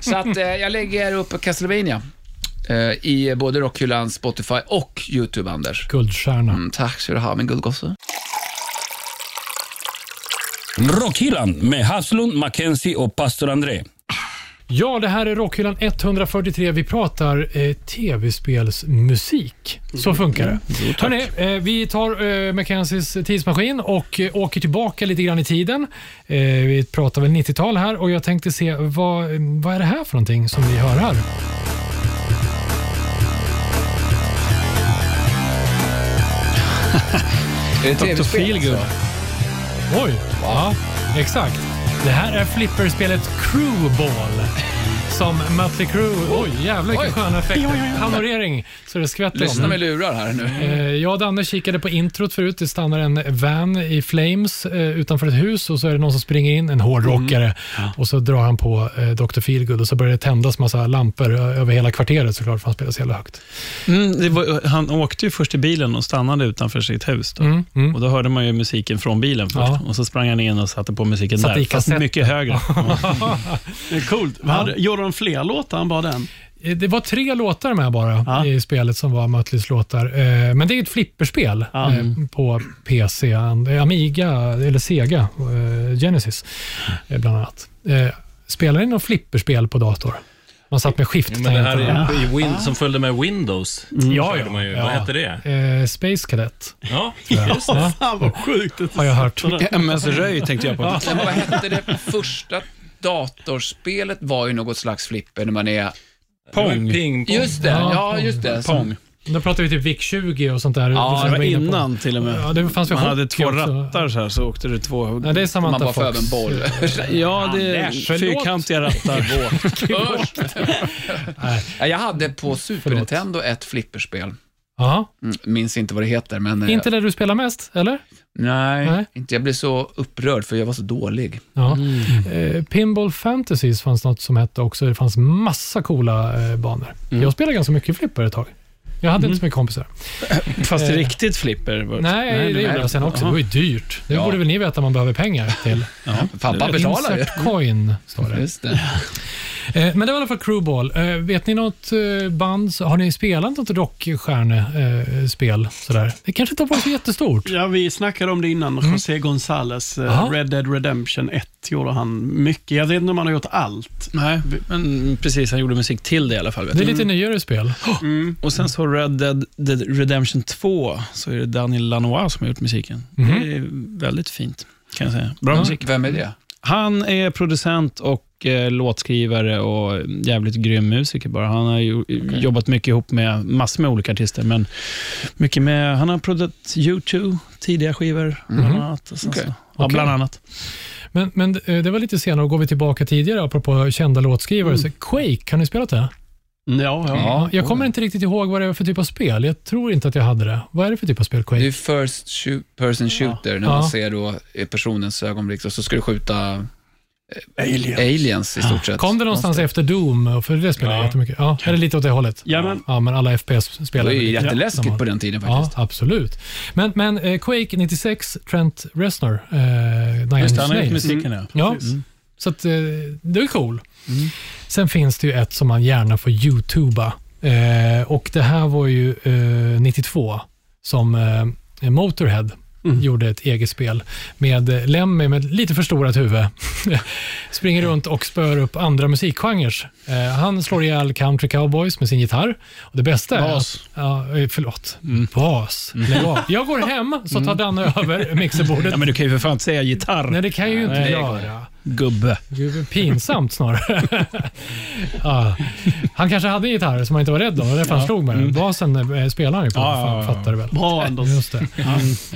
Så att eh, jag lägger upp Castlevania i både Rockhyllan, Spotify och YouTube, Anders.
Guldstjärna.
Mm, tack ska du ha, min guldgosse.
Rockhyllan med Haslund, Mackenzie och pastor André.
Ja, det här är Rockhyllan 143. Vi pratar eh, tv-spelsmusik. Så funkar det. Hörrni, eh, vi tar eh, Mackenzies tidsmaskin och eh, åker tillbaka lite grann i tiden. Eh, vi pratar väl 90-tal här och jag tänkte se vad, vad är det här för någonting som vi hör här?
Är det tv-spel?
Feelgood.
alltså?
Oj, ja, exakt. Det här är flipperspelet Crewball. Som Mötley Crüe... Oj, jävlar vilka
Oj.
sköna effekter. Panorering så det skvätter
Lyssna
om.
med lurar här nu.
Eh, Jag och Danne kikade på introt förut. Det stannar en van i flames eh, utanför ett hus och så är det någon som springer in, en hårdrockare. Och så drar han på eh, Dr. Feelgood och så börjar det tändas massa lampor över hela kvarteret såklart, för han spelar så jävla högt.
Mm, det var, han åkte ju först i bilen och stannade utanför sitt hus. Då.
Mm, mm.
Och Då hörde man ju musiken från bilen först.
Ja.
Och Så sprang han in och satte på musiken
Satte i
där, fast mycket högre.
Det är coolt. Fler låtar än bara den?
Eh, Det var tre låtar med bara
Ja.
i spelet som var Mötleys låtar. Eh, Men det är ett flipperspel
Ja.
eh, på PC, Amiga eller Sega, Genesis bland annat. Spelar ni något flipperspel på dator? Man satt med skift.
Men det här
tangenterna.
är ju i Win- som följde med Windows.
ja,
körde man ju.
ja.
Vad hette det?
Eh, Space Cadet,
Ja,
just det.
Fan vad sjukt.
har jag hört.
sa det.
MS Röj tänkte jag på.
Men vad hette det första datorspelet var ju något slags flipper när man är...
Pong.
Ping pong.
Just det,
Ja,
ja just det.
Pong.
Då pratar vi typ VIC-20 och sånt där.
Ja,
Det var innan till och med.
Ja, det fanns
Man hade två
också.
rattar så här, så åkte det två...
Ja, det är Samantha
Man bara
Fox.
över en boll.
Ja, det är fyrkantiga rattar.
Nej.
Ja, Jag hade på Super
Förlåt.
Nintendo ett flipperspel.
Ja.
Mm, minns inte vad det heter, men... eh,
Inte det du spelar mest, eller?
Nej,
Nej.
inte. jag blev så upprörd för jag var så dålig.
Ja.
Mm.
Eh, Pinball Fantasies fanns något som hette också. Det fanns massa coola eh, banor.
Mm.
Jag spelade ganska mycket flipper ett tag. Jag hade inte så mycket kompisar.
Fast det
Eh.
riktigt flipper. var-
Nej, det gjorde jag sen också. Det
Jaha.
var ju dyrt. Det
Ja.
borde väl ni veta om man behöver pengar till.
Ja.
Pappa betalar ju.
Insert coin, står det.
Just det.
Eh, men det var i alla fall Crewball. Eh, vet ni något eh, band, har ni spelat något rockstjärnespel? sådär? Det kanske inte har varit så jättestort.
Ja, vi snackade om det innan. José Gonzales. Red Dead Redemption 1 gjorde han mycket. Jag vet inte om han har gjort allt.
Nej, men precis. Han gjorde musik till det i alla fall. Vet
Det är lite nyare spel.
Mm.
Och sen så Red Dead, Dead Redemption 2, så är det Daniel Lanois som har gjort musiken.
Mhm.
Det är väldigt fint, kan jag säga. Bra musik.
Vem är det?
Han är producent och eh, låtskrivare och jävligt grym musiker bara. Han har ju, jobbat mycket ihop med massor med olika artister, men mycket med, han har producerat U2, tidiga skivor, bland annat. Och sen
Okej.
så, ja, bland annat.
Men, men eh, det var lite senare, och går vi tillbaka tidigare, apropå kända låtskrivare. Så Quake, har ni spelat det?
Ja, ja.
Ja.
Jag kommer inte riktigt ihåg vad det var för typ av spel. Jag tror inte att jag hade det. Vad är det för typ av spel,
Det
Quake?
är first person shooter, när
Ja.
man ser då personens ögonblick och så ska du skjuta
Aliens.
aliens i stort sett.
Kom det någonstans efter Doom? För det spelade jag
Ja.
jättemycket. Ja, är det lite åt det hållet?
Jajamän.
Ja, men alla
Det
FPS-spelare.
var ju jätteläskigt på den tiden
Ja,
faktiskt.
absolut. Men, men eh, Quake 96, Trent Reznor, eh, Nine
Just
Inch
det, han har gjort
Nails.
musiken, ja.
Ja,
Precis.
så att, eh, det är cool.
Mm.
Sen finns det ju ett som man gärna får youtuba. Eh, och det här var ju eh, 92 som eh, Motorhead
Mm.
gjorde ett eget spel med Lemmy med lite förstorat huvud. Springer runt och spör upp andra musikgenrer. Eh, han slår ihjäl country cowboys med sin gitarr. Och det bästa är...
Bas.
Att, ja, eh, förlåt. Bas. Lägg av. Jag går hem så tar Danne över mixerbordet.
Ja, men du kan ju för fan inte säga gitarr.
Nej, det kan jag ju inte
Nej,
göra.
Gubbe.
Gud, pinsamt snarare. ja. Han kanske hade en gitarr som han inte var rädd om. Det var därför han slog med den. Basen eh, spelar han ju på,
Ja, ja, ja.
fattar du väl?
Bra Anders.
Just det.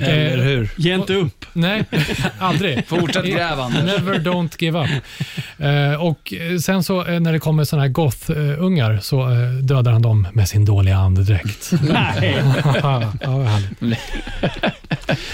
Eller hur?
Ge inte upp.
Nej, aldrig.
Fortsätt gräv, Anders.
Never don't give up. Eh, och eh, sen så eh, när det kommer såna här goth-ungar så eh, dödar han dem med sin dåliga andedräkt.
Nej.
ja, vad härligt.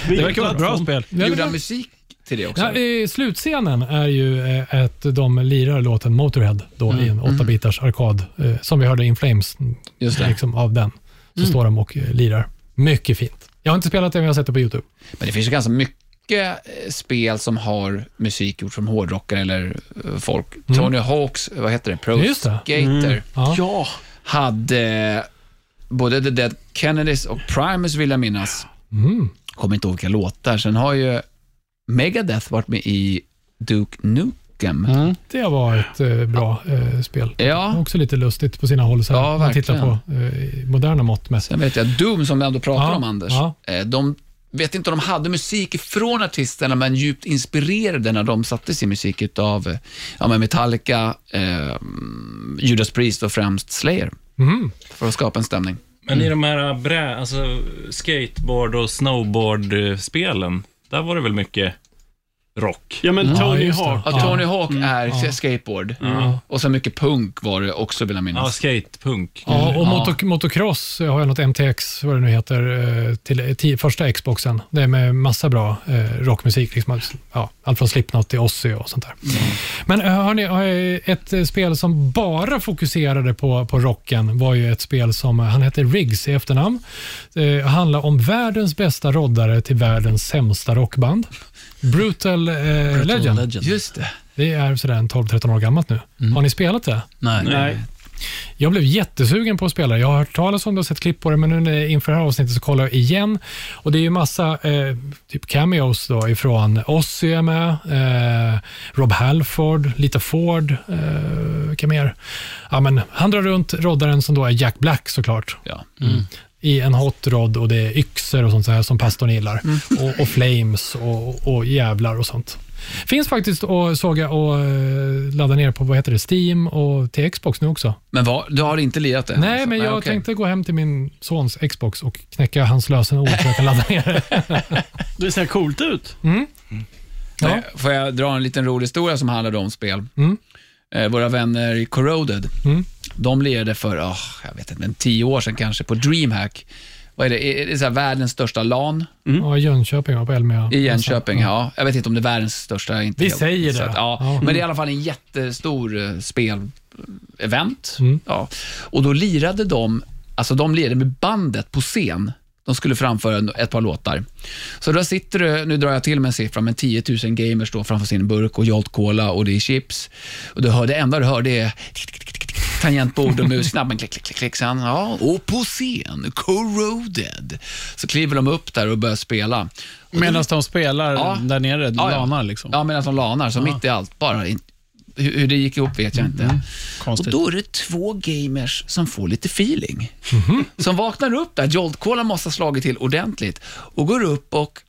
Det verkar vara ett bra spel.
Det
Gjorde
var-
han musik till det också?
Ja, eh, slutscenen är ju eh, att de lirar låten Motorhead då i en 8-bitars arkad, eh, som vi hörde In Flames,
Just det.
liksom, av den. Så står de och eh, lirar. Mycket fint. Jag har inte spelat det, men jag har sett det på YouTube.
Men det finns ju ganska mycket eh, spel som har musik gjort från hårdrockare eller eh, folk. Tony Hawks, vad heter det, Pro
Just det.
Skater,
Ja.
Ja.
hade både The Dead Kennedys och Primus vill jag minnas.
Mm.
Kommer inte ihåg vilka låtar. Sen har ju Megadeth varit med i Duke Nukem.
Mm.
Det var ett eh, bra eh, spel.
Ja.
Också lite lustigt på sina håll, så här,
Ja,
om man tittar på eh, moderna mått mätt.
Sen vet jag Doom, som vi ändå pratar
Ja,
om, Anders.
ja.
Eh, De vet inte om de hade musik från artisterna, men djupt inspirerade när de satte sin musik av ja, men Metallica, eh, Judas Priest och främst Slayer,
Mm.
för att skapa en stämning.
Men i de här brä, alltså, skateboard och snowboard-spelen, där var det väl mycket rock?
Ja, men
Ja,
Tony
just det.
Hawk.
Ja. Tony Hawk är
ja.
skateboard.
Ja.
Och så mycket punk var det också, vill jag
Ja,
minnas.
skatepunk.
Ja, och
Ja.
motor, motocross har jag något MTX, vad det nu heter, eh, till eh, ti- första Xboxen. Det är med massa bra eh, rockmusik. Liksom, ja, allt från Slipknot till Ozzy och sånt där. Men eh, hörni, eh, ett eh, spel som bara fokuserade på, på rocken var ju ett spel som, eh, han heter Riggs i efternamn. Det handlar om världens bästa roddare till världens sämsta rockband. Brutal, eh, Legend.
Just det.
Det är sådär en 12-13 år gammalt nu. Har ni spelat det?
Nej.
Nej.
Jag blev jättesugen på att spela. Jag har hört talas om det och sett klipp på det, men nu inför det här avsnittet så kollar jag igen. Och Det är ju massa eh, typ cameos då ifrån Ozzy är med, eh, Rob Halford, Lita Ford, eh, vilka mer? Ja, men han drar runt roddaren som då är Jack Black såklart
Ja.
I en hot rod och det är yxor och sånt så här som pastorn gillar. Och, och flames och, och jävlar och sånt. Finns faktiskt att såga och eh, ladda ner på vad heter det, Steam och till Xbox nu också.
Men vad, du har inte lirat det?
Nej,
alltså?
men jag
okej.
tänkte gå hem till min sons Xbox och knäcka hans lösenord så jag kan ladda ner det.
Det ser coolt ut.
Ja.
Nej, Får jag dra en liten rolig historia som handlade om spel?
Mm.
Eh, våra vänner i Corroded,
Mm.
de lirade för, oh, jag vet inte, men tio år sedan kanske, på DreamHack. Vad är det? Är det så här världens största LAN
Ja, Jönköping var på Elmia.
i Jönköping? Ja. Jag vet inte om det är världens största. Inte
Vi
helt-
säger det.
Att, ja.
Ja.
Men det är i alla fall en jättestor eh, spel-event.
Mm.
Ja. Och då lirade de, alltså de lirade med bandet på scen. De skulle framföra ett par låtar. Så då sitter det, nu drar jag till med en siffra, men 10 000 gamers står framför sin burk och Jolt Cola och det är chips. Och du hör, det enda du hör det är tangentbord och musknappen, klick, klick, klick, klick. Sen, ja, och på scen, Corroded. Så kliver de upp där och börjar spela.
Medan de spelar
Ja.
där nere,
Ja, ja.
lanar liksom.
Ja, medan de lanar, så mitt i allt. Bara in, hur, hur det gick ihop vet jag inte. Och
Konstigt.
då är det två gamers som får lite feeling. Som vaknar upp där, Jolt Cola måste ha slagit till ordentligt och går upp och,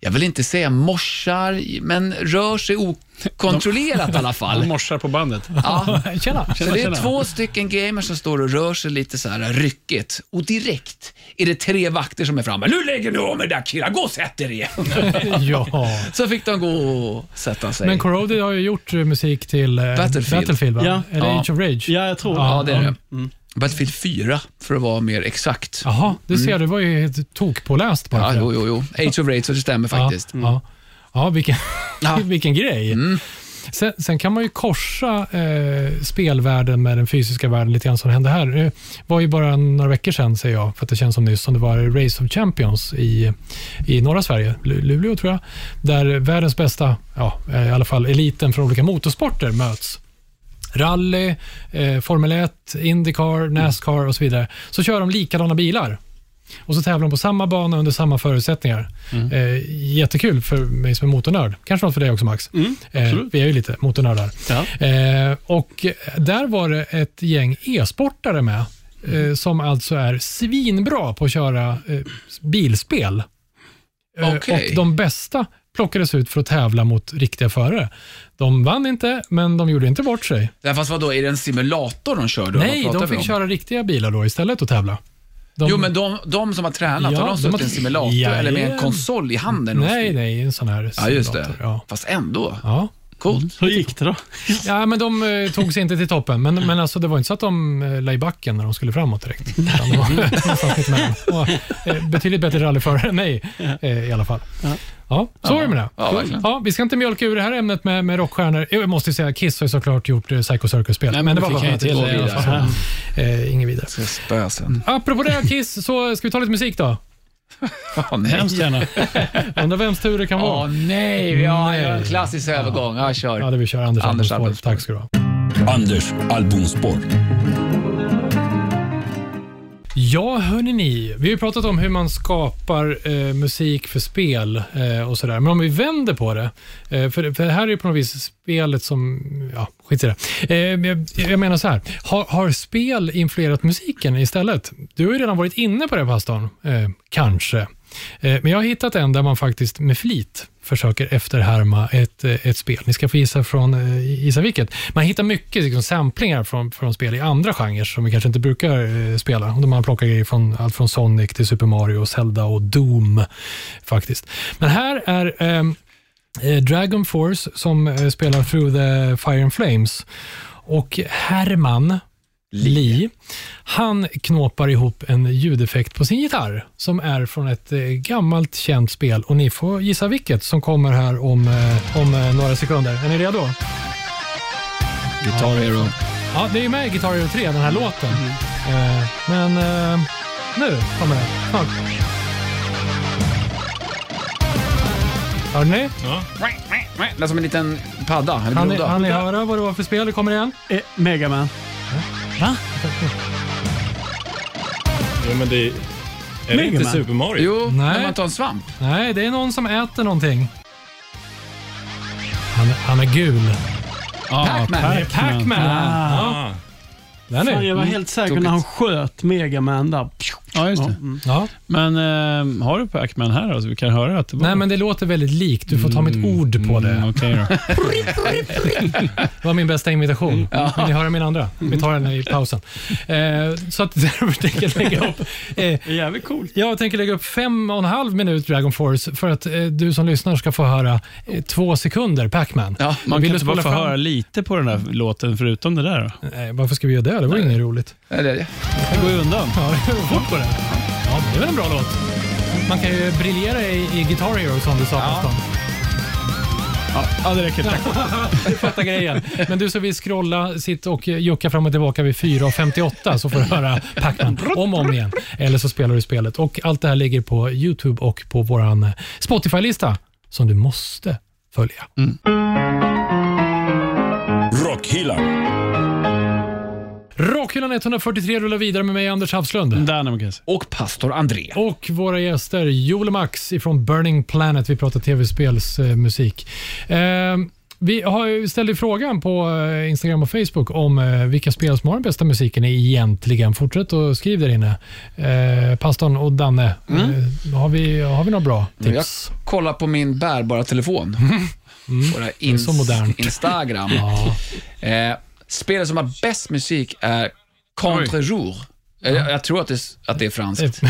jag vill inte säga morsar, men rör sig okontrollerat i alla
De
fall.
morsar på bandet.
Ja.
Tjena!
Så det är
tjena.
två stycken gamers som står och rör sig lite så här ryckigt och direkt är det tre vakter som är framme. Nu lägger du om er där killar, gå och sätt er igen.
Ja.
Så fick de gå och sätta sig.
Men Corroded har ju gjort eh, musik till eh,
Battlefield.
Battlefield va?
Ja.
Eller
Ja.
Age of Rage?
Ja, jag tror det.
Ja, det är det.
Mm.
Battlefield 4, för att vara mer exakt.
Jaha, du ser, du var ju helt tokpåläst.
Ja,
det.
jo, jo, jo. Age of Rage, så det stämmer faktiskt.
Ja, ja. ja vilken, vilken grej. Sen, sen kan man ju korsa eh, spelvärlden med den fysiska världen lite grann som hände här. Det var ju bara några veckor sedan, säger jag, för att det känns som nyss, som det var Race of Champions i, i norra Sverige, Lu- Luleå tror jag, där världens bästa, ja, i alla fall eliten från olika motorsporter möts. Rally, eh, Formel 1, Indycar, Nascar och så vidare. Så kör de likadana bilar. Och så tävlar de på samma bana under samma förutsättningar. Eh, jättekul för mig som är motornörd. Kanske något för dig också Max. eh, vi är ju lite motornördar.
Ja.
Eh, och där var det ett gäng e-sportare med, eh, som alltså är svinbra på att köra eh, bilspel. Eh,
Okej.
Och de bästa plockades ut för att tävla mot riktiga förare. De vann inte, men de gjorde inte bort sig.
Ja, fast vadå, är det en simulator de kör då?
Nej,
Vad pratar
de
vi
fick
om?
köra riktiga bilar då istället och tävla. De,
Jo, men de, de som har tränat,
Ja,
har de
de
suttit
har-
i en simulator
Ja,
eller med en
ja.
konsol i handen? och
Nej,
styr?
nej, en sån här
Ja, just det.
simulator, Ja.
Fast ändå.
Ja.
Coolt.
Hur gick det då?
ja, men de eh, tog sig inte till toppen. Men, men alltså, det var inte så att de eh, la i backen när de skulle framåt direkt. Utan var någonstans mitt emellan. Och, eh, betydligt bättre rallyförare än mig eh, i alla fall. Ja, så är det med det.
Ja, verkligen.
Ja, vi ska inte mjölka ur det här ämnet med, med rockstjärnor. Jag måste ju säga, Kiss har ju såklart gjort eh, Psycho Circus-spel. Men,
men
det var
jag
att
det i alla
vidare.
fall.
Eh, inget vidare.
Spö sen.
Apropå det Kiss, så ska vi ta lite musik då.
Åh nej.
Hemskt gärna.
Undrar vems tur det kan
Åh
vara.
nej, ja,
Nej.
ja, en klassisk övergång. Ja, kör.
Ja, det vi kör Anders,
Anders
Anders. Tack ska du ha.
Anders albumspår.
Ja, hörni ni. Vi har ju pratat om hur man skapar eh, musik för spel eh, och sådär. Men om vi vänder på det. Eh, för, för det här är ju på något vis spelet som... Ja, skit i det. Eh, jag, jag menar så här. Har, har spel influerat musiken istället? Du har ju redan varit inne på det, pastorn. Eh, kanske. Eh, men jag har hittat en där man faktiskt med flit försöker efterhärma ett, eh, ett spel. Ni ska få gissa, från, eh, gissa vilket. Man hittar mycket liksom, samplingar från, från spel i andra genrer som vi kanske inte brukar eh, spela. Då man plockar grejer från allt från Sonic till Super Mario, Zelda och Doom. faktiskt. Men här är ehm, eh, Dragon Force som spelar Through the Fire and Flames. Och Herman Lee. Han knåpar ihop en ljudeffekt på sin gitarr som är från ett eh, gammalt känt spel och ni får gissa vilket som kommer här om, eh, om eh, några sekunder. Är ni redo?
Guitar Hero.
Ja, det är ju med i Guitar Hero 3, den här låten. Eh, men nu kommer den. Snart. Hörde ni?
Det är som en liten padda,
Han han ni höra vad det var för spel? Det kommer igen.
Eh, Megaman.
Va?
Ja, men det är, är det
Mega
inte
Man.
Super Mario?
Jo,
Nej.
när man tar en svamp.
Nej, det är någon som äter någonting. Han, han är gul.
Pac-Man.
Det är Pac-Man. Ja,
Ah,
den
Fan,
är.
jag var helt säker när han sköt Megaman där.
Ja, just det.
mm.
Ja.
Men eh, har du Pac-Man här då, så vi kan höra att det var...
Nej, men det låter väldigt likt. Du får ta mitt ord på det.
Mm, Okej då.
Det var min bästa imitation. Vill ni höra min andra? Vi tar den i pausen. Eh, så att därför tänker jag lägga upp... Eh,
jävligt coolt.
jag tänker lägga upp fem och en halv minut Dragon Force för att eh, du som lyssnar ska få höra eh, två sekunder Pac-Man.
Ja,
Man
Vill
kan inte bara få
fram?
höra lite på den där låten förutom det där då?
Nej, varför ska vi göra det? Det var ju inget roligt.
det är det.
Det går ju undan.
Ja, det går fort på det. Ja, det är väl en bra låt. Man kan ju briljera i, i Guitar Hero som du sa ja.
Ja, det räcker. Tack.
Du fattar grejen. Men du som vill scrolla, sitt och jucka fram och tillbaka vid 4.58 så får du höra Pac-Man om och om igen. Eller så spelar du spelet. Och Allt det här ligger på YouTube och på vår Spotify-lista som du måste följa.
Rockhyllan.
Rockhyllan 143 rullar vidare med mig, Anders
se.
Och pastor André.
Och våra gäster, Joel och Max ifrån Burning Planet. Vi pratar tv-spelsmusik. Eh, vi har ställde frågan på eh, Instagram och Facebook om eh, vilka spel som har den bästa musiken egentligen. Fortsätt att skriv där inne. Eh, pastorn och Danne, eh, har, vi, har vi några bra
Jag
tips?
kollar på min bärbara telefon. På det här
är så modernt.
Instagram. Eh, spelet som har bäst musik är Contre Jour. Jag, jag tror att det, att det är franskt.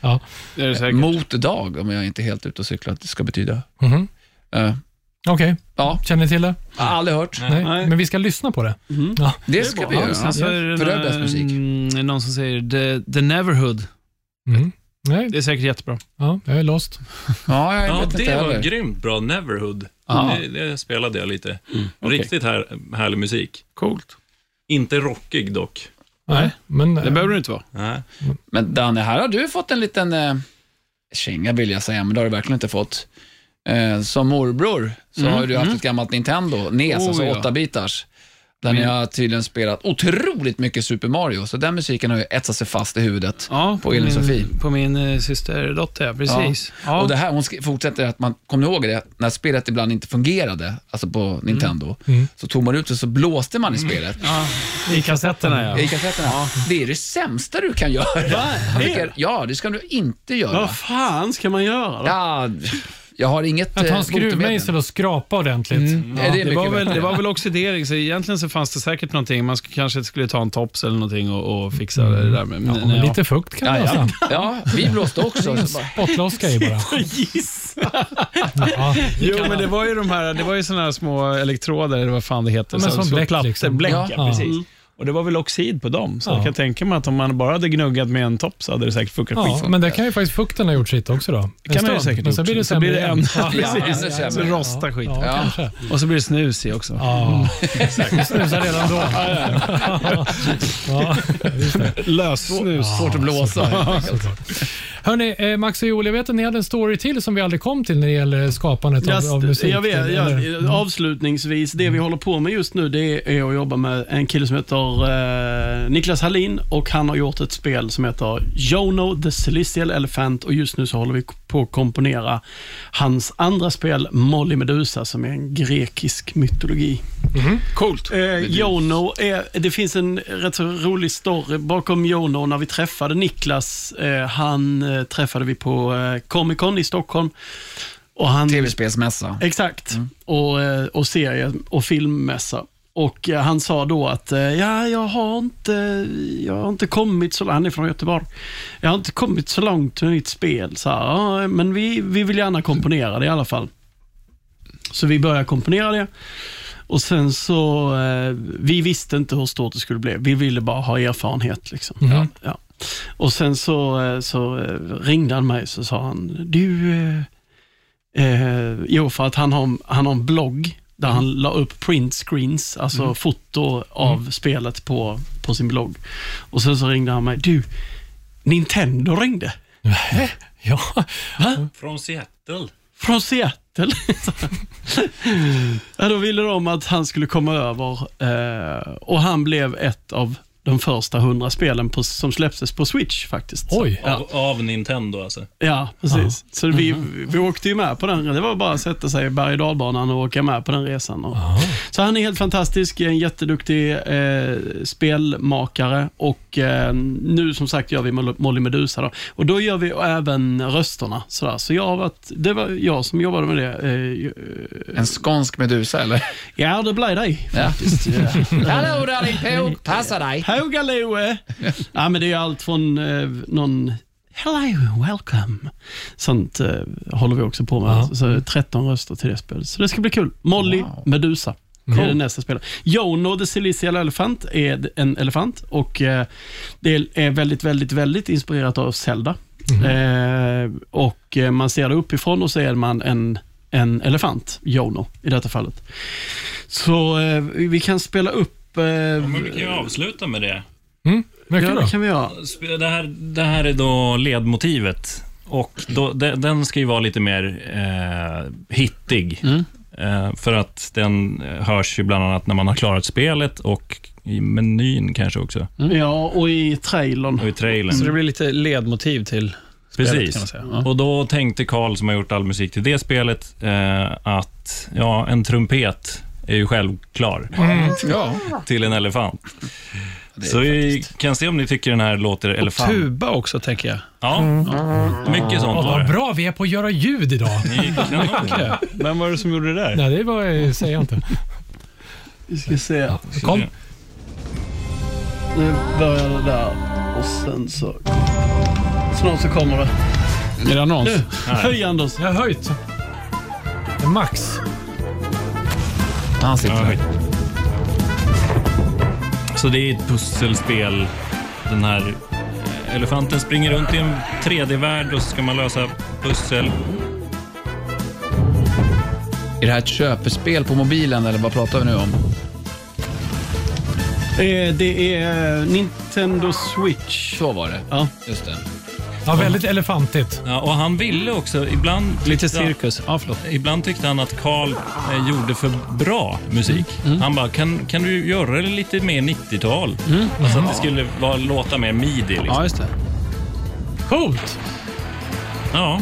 ja.
Det är det säkert.
Mot dag, om jag inte är helt ute och cyklar, att det ska betyda.
Mhm.
Eh,
Okej,
ja,
känner ni till det?
jag har aldrig hört.
Nej.
Nej.
Men vi ska lyssna på det. Ja.
Det ska vi göra.
sen så är det
För det är
någon,
bäst musik.
mm, någon som säger The, the Neverhood.
Mm. Nej,
Det är säkert jättebra.
ja, jag är lost.
Ja, jag
ja,
vet inte
det var
heller.
grymt bra. Neverhood.
Ja.
Det, det spelade jag lite.
okej.
Riktigt här, härlig musik.
Coolt.
Inte rockig dock.
Nej, men,
Det behöver det inte vara.
Nej.
Men Danne, här har du fått en liten eh, känga vill jag säga, men det har du verkligen inte fått. Eh, som morbror så har ju du haft ett gammalt Nintendo, NES,
Oh,
alltså
ja.
8-bitars. Där ni har tydligen spelat otroligt mycket Super Mario, så den musiken har ju etsat sig fast i huvudet.
Ja,
På Elin Sofie.
på min eh, systerdotter, ja. Precis. Ja.
Och det här, hon fortsätter att man, kommer ni ihåg det? När spelet ibland inte fungerade, alltså på Nintendo,
Mm.
så tog man ut det så blåste man i spelet.
ja. I kassetterna, ja.
I kassetterna. Det är det sämsta du kan göra. Tycker, ja, det ska du inte göra.
Vad fan ska man göra då?
Ja, jag har inget
Att ta
eh,
en skruvmejsel och skrapa ordentligt.
Mm.
Ja.
Är det
Det var, väl, det var väl oxidering, så egentligen så fanns det säkert någonting. Man sk- kanske skulle ta en tops eller någonting och, och fixa det där med.
Ja,
men,
men
ja.
lite fukt kan
Ja,
det
ja. ja, vi blåste också.
Spottloska i bara. Ja,
Jo, men det var ju de här, det var ju såna här små elektroder, eller vad fan det heter.
Ja, men
så,
som
små
bläck,
plattor,
liksom.
Bläck,
Ja.
ja, precis.
Mm.
Och det var väl oxid på dem, så
Ja.
jag kan tänka mig att om man bara hade gnuggat med en topp så hade det säkert funkat
Ja,
skitbra.
men det kan ju faktiskt fukten ha gjort sitt också då. En
kan
stund.
säkert
Men så
gjort.
blir det
Så blir
sämre
det
igen.
än-
Ja,
Ja,
precis.
sämre.
Så rostar skit.
Ja,
Ja.
Och så blir det snus i också.
Ja, exakt. Vi snusar redan då. Ja, det.
Lössnus.
svårt att blåsa.
Hörni, eh, Max och Joel, jag vet att ni hade en story till som vi aldrig kom till när det gäller skapandet av, av musik.
jag vet,
eller-
ja, avslutningsvis, det vi håller på med just nu det är att jobba med en kille som heter eh, Niklas Hallin och han har gjort ett spel som heter Jono the Celestial Elephant och just nu så håller vi på att komponera hans andra spel Molly Medusa som är en grekisk mytologi.
Coolt.
Eh, Jono är, det finns en rätt så rolig story bakom Jono när vi träffade Niklas. Eh, han eh, träffade vi på eh, Comic Con i Stockholm. Och han,
Tv-spelsmässa.
Exakt. Och, eh, och serie och filmmässa. Och eh, han sa då att, eh, ja, jag har inte, jag har inte kommit så långt, han är från Göteborg. Jag har inte kommit så långt med mitt spel. Så här, ja, men vi, vi vill gärna komponera det i alla fall. Så vi började komponera det. Och sen så, eh, vi visste inte hur stort det skulle bli. Vi ville bara ha erfarenhet. Liksom.
Mhm.
Ja, ja. Och sen så, eh, så eh, ringde han mig så sa han, du, eh, jo för att han har, han har en blogg där han la upp print screens, alltså foto av spelet på, på sin blogg. Och sen så ringde han mig, du, Nintendo ringde.
Ja,
Från Seattle.
Från Seattle. ja, då ville de att han skulle komma över eh, och han blev ett av de första 100 spelen på, som släpptes på Switch faktiskt.
Oj.
Ja.
Av, av Nintendo alltså.
Ja, precis. Så vi, vi åkte ju med på den. Det var bara att sätta sig i berg och dalbanan och åka med på den resan. Och, så han är helt fantastisk, en jätteduktig eh, spelmakare och eh, nu som sagt gör vi Moll- Molly Medusa. Då. Och då gör vi även rösterna. Sådär. Så jag har varit, det var jag som jobbade med det. Eh,
En skånsk medusa, eller?
ja, det blev dig
Ja.
faktiskt. Ja.
Hallå darling Påg, passa dig.
Hågaloe! ja, men det är allt från eh, någon Hello, welcome. Sånt eh, håller vi också på med.
Ja.
Så 13 röster till det spelet. Så det ska bli kul. Molly
Wow.
Medusa. Det är det nästa spel. Jono the Celestial Elephant är en elefant och eh, det är väldigt, väldigt, väldigt inspirerat av Zelda. Eh, och eh, man ser det uppifrån och så är man en, en elefant, Jono i detta fallet. Så eh, vi kan spela upp... Eh,
Ja, men vi kan ju avsluta med det.
Mm, mycket
ja,
bra.
det kan vi göra.
Det här, det här är då ledmotivet. Och då, de, den ska ju vara lite mer eh, hittig. Eh, för att den eh, hörs ju bland annat när man har klarat spelet och i menyn kanske också.
Ja, och i trailern.
Och i trailern.
Så det blir lite ledmotiv till spelet
Precis.
kan man säga. Ja.
Och då tänkte Karl, som har gjort all musik till det spelet, eh, att ja, en trumpet är ju självklar
Ja.
till en elefant. Så vi kan se om ni tycker den här låter
Och
elefant.
tuba också, tänker jag.
Ja, mycket sånt var
vad
det.
bra vi är på att göra ljud idag.
Ni gick kanon.
Vem var det som gjorde det där?
Nej, det var, säger jag inte.
Vi ska se.
Kom.
Nu börjar det där och sen så... Snart så kommer det.
Är det annons?
Nu, höj Anders.
Jag har höjt. Max.
Han sitter
Ja. Så det är ett pusselspel. Den här eh, elefanten springer runt i en 3D-värld och så ska man lösa pussel.
Är det här ett köpespel på mobilen eller vad pratar vi nu om?
Eh, Det är Nintendo Switch.
Så var det.
Ja.
Just det.
Ja, väldigt elefantigt.
Ja, och han ville också, ibland
Lite
tyckte
cirkus. Ja, förlåt.
Ibland tyckte han att Carl eh, gjorde för bra musik. Han bara, kan, kan du göra det lite mer 90-tal? Alltså att det skulle vara, låta mer midi. Liksom.
Ja, just det.
Coolt.
Ja.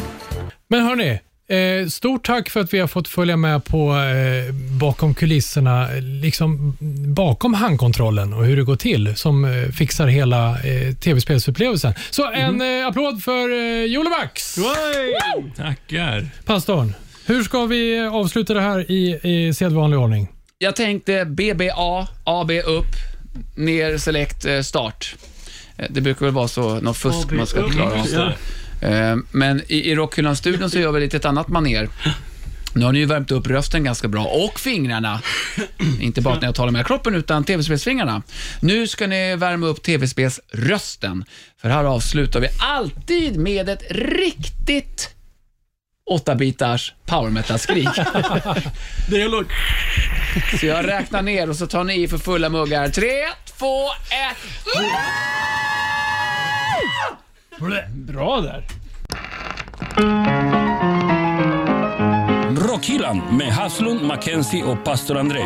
Men hörni, eh, stort tack för att vi har fått följa med på eh, bakom kulisserna, liksom bakom handkontrollen och hur det går till som eh, fixar hela eh, tv-spelsupplevelsen. Så en eh, applåd för eh, Jolevax!
Tackar.
Pastorn, hur ska vi avsluta det här i, i sedvanlig ordning?
Jag tänkte BBA, AB upp, ner, select, eh, start. Det brukar väl vara så, något fusk man ska klara av. Eh, Men i, i Rockhyllan-studion så gör vi lite ett annat maner. Nu har ni ju värmt upp rösten ganska bra och fingrarna. Inte bara när jag talar med kroppen, utan tv-spelsfingrarna. Nu ska ni värma upp tv-spelsrösten. För här avslutar vi alltid med ett riktigt 8-bitars power metal-skrik.
Det är lugnt.
Så jag räknar ner och så tar ni i för fulla muggar. Tre, två, ett.
Bra där.
Rockhyllan med Haslund, Mackenzie och pastor André.